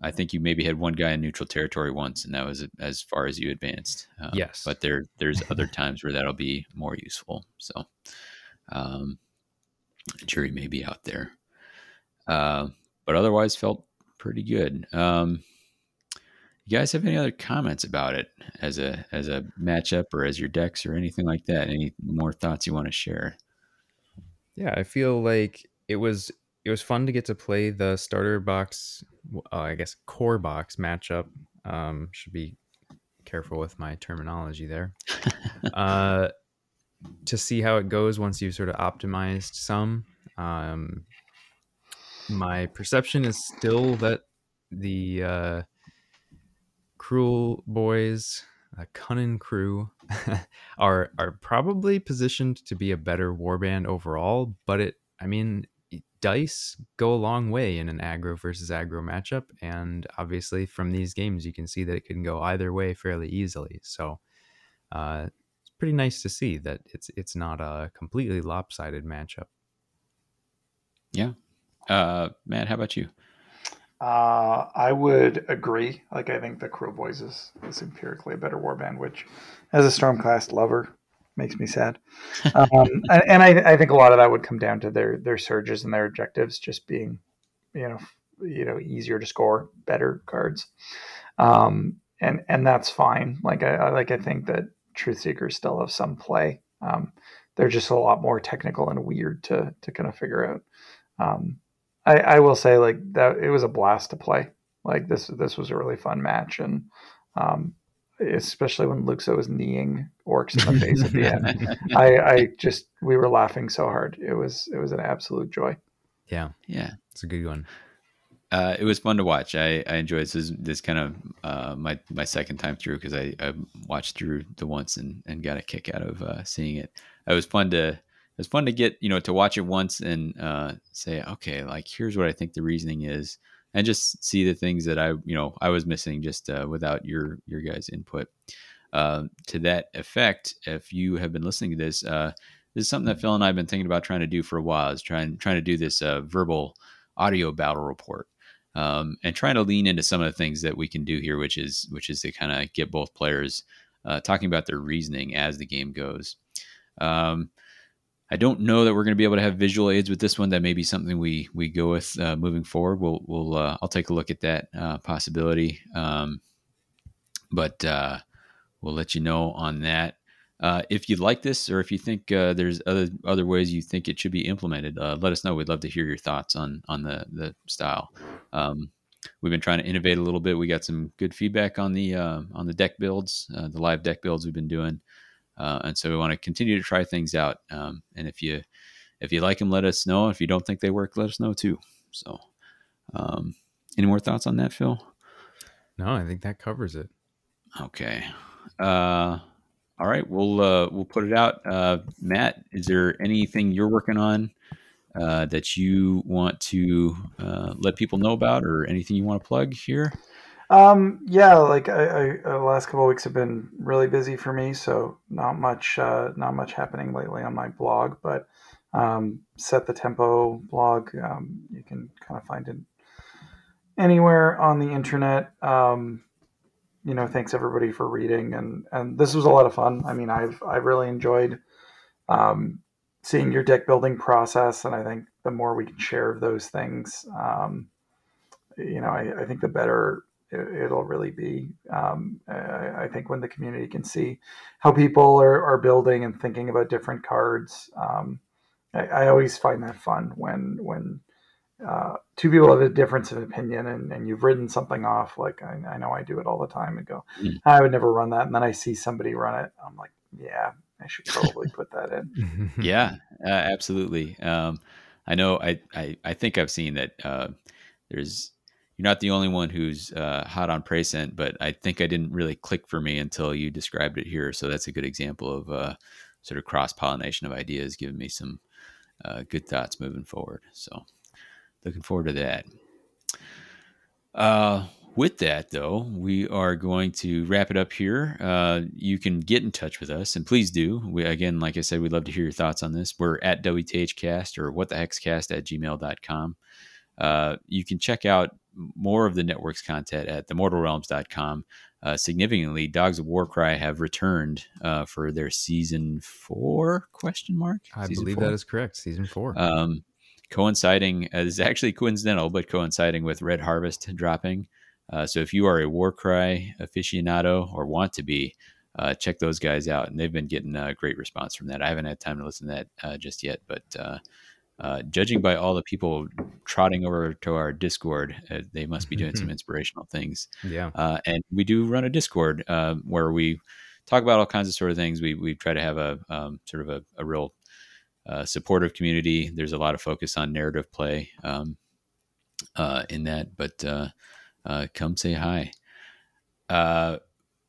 Speaker 1: I think you maybe had one guy in neutral territory once, and that was as far as you advanced.
Speaker 2: Uh, yes,
Speaker 1: but there there's other times where that'll be more useful. So, um, jury may be out there, uh, but otherwise felt pretty good. Um, you guys have any other comments about it as a as a matchup or as your decks or anything like that? Any more thoughts you want to share?
Speaker 2: Yeah, I feel like it was it was fun to get to play the starter box, uh, I guess core box matchup. Um, should be careful with my terminology there. uh, to see how it goes once you've sort of optimized some. Um, my perception is still that the uh, Kruleboyz, a Cunning Crew, are are probably positioned to be a better warband overall. But it, I mean, dice go a long way in an aggro versus aggro matchup, and obviously from these games you can see that it can go either way fairly easily. So uh, it's pretty nice to see that it's it's not a completely lopsided matchup.
Speaker 1: Yeah, uh, Matt, how about you?
Speaker 3: Uh, I would agree. Like, I think the Kruleboyz is, is empirically a better warband, which, as a Stormcast lover, makes me sad. Um, and, and I, I, think a lot of that would come down to their their surges and their objectives just being, you know, you know, easier to score, better cards, um, and and that's fine. Like I like I think that Truthseekers still have some play. Um, they're just a lot more technical and weird to to kind of figure out. Um, I, I will say like that it was a blast to play. Like this this was a really fun match and um, especially when Luxo was kneeing orcs in the face at the end. I, I just we were laughing so hard. It was it was an absolute joy.
Speaker 2: Yeah.
Speaker 1: Yeah.
Speaker 2: It's a good one.
Speaker 1: Uh, it was fun to watch. I, I enjoyed this. Is this kind of uh, my my second time through because I, I watched through the once and, and got a kick out of uh, seeing it. It was fun to it's fun to get you know to watch it once and uh, say okay like here's what i think the reasoning is and just see the things that i you know i was missing just uh, without your your guys input. Uh, to that effect if you have been listening to this uh, this is something that phil and i have been thinking about trying to do for a while is trying trying to do this uh, verbal audio battle report um, and trying to lean into some of the things that we can do here which is which is to kind of get both players uh, talking about their reasoning as the game goes. Um, I don't know that we're going to be able to have visual aids with this one. That may be something we we go with uh, moving forward. We'll we'll uh, I'll take a look at that uh, possibility, um, but uh, we'll let you know on that. Uh, if you like this, or if you think uh, there's other other ways you think it should be implemented, let us know. We'd love to hear your thoughts on on the the style. Um, we've been trying to innovate a little bit. We got some good feedback on the on the deck builds, the live deck builds we've been doing. Uh, and so we want to continue to try things out. Um, and if you if you like them, let us know. If you don't think they work, let us know too. So, um, any more thoughts on that, Phil?
Speaker 2: No, I think that covers it.
Speaker 1: Okay. Uh, all right, we'll uh, we'll put it out. Uh, Matt, is there anything you're working on uh, that you want to uh, let people know about, or anything you want to plug here?
Speaker 3: Um, yeah, like I, I, the last couple weeks have been really busy for me, so not much, uh, not much happening lately on my blog. But um, set the tempo blog, um, you can kind of find it anywhere on the internet. Um, you know, thanks everybody for reading, and and this was a lot of fun. I mean, I've I've really enjoyed um, seeing your deck building process, and I think the more we can share of those things, um, you know, I, I think the better it, will really be. Um, I, I, think when the community can see how people are, are building and thinking about different cards, um, I, I, always find that fun when when uh, two people have a difference of opinion and, and you've written something off. Like I, I know I do it all the time and go, mm. I would never run that, and then I see somebody run it. I'm like, yeah, I should probably put that in.
Speaker 1: yeah, uh, absolutely. Um, I know. I, I I think I've seen that. Uh, there's you're not the only one who's uh, hot on Prey Scent, but I think I didn't really click for me until you described it here. So that's a good example of uh, sort of cross pollination of ideas, giving me some uh, good thoughts moving forward. So looking forward to that. Uh, with that, though, we are going to wrap it up here. Uh, you can get in touch with us, and please do. We, again, like I said, we'd love to hear your thoughts on this. We're at WTHcast or what the Hex cast at gmail.com. Uh, you can check out more of the network's content at themortalrealms.com. Uh, significantly, Dogs of Warcry have returned uh, for their season four question mark.
Speaker 2: I
Speaker 1: season
Speaker 2: believe
Speaker 1: four?
Speaker 2: that is correct. Season four.
Speaker 1: Um, coinciding uh, is actually coincidental, but coinciding with Red Harvest dropping. Uh, so if you are a Warcry aficionado or want to be, uh, check those guys out, and they've been getting a great response from that. I haven't had time to listen to that uh, just yet, but uh, uh, judging by all the people trotting over to our Discord, uh, they must be doing some inspirational things.
Speaker 2: Yeah,
Speaker 1: and we do run a Discord where we talk about all kinds of sort of things. We we try to have a um, sort of a, a real supportive community. There's a lot of focus on narrative play um, in that, but uh, come say hi. Uh,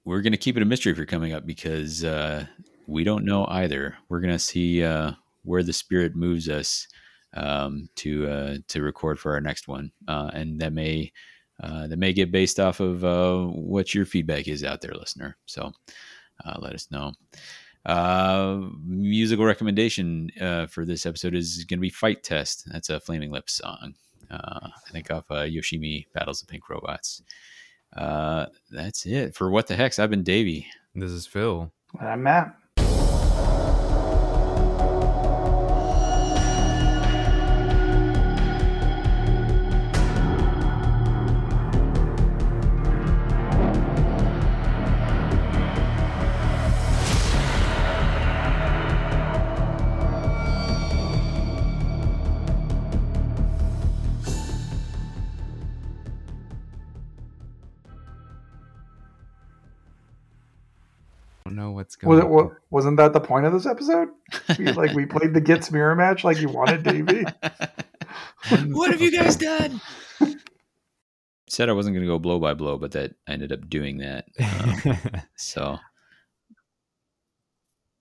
Speaker 1: we're going to keep it a mystery if you're coming up because uh, we don't know either. We're going to see uh, where the spirit moves us um, to uh, to record for our next one, uh, and that may that may get based off of what your feedback is out there, listener. So let us know. Uh, musical recommendation uh, for this episode is going to be Fight Test. That's a Flaming Lips song. Uh, I think of uh, Yoshimi Battles of Pink Robots. Uh, that's it for what the Hex. I've been Davey.
Speaker 2: This is Phil.
Speaker 3: I'm Matt.
Speaker 2: What's going.
Speaker 3: Was it? What, wasn't that the point of this episode? We, like we played the Gitz mirror match like you wanted, Davey.
Speaker 1: what have you guys done? Said I wasn't going to go blow by blow, but that I ended up doing that. Um, so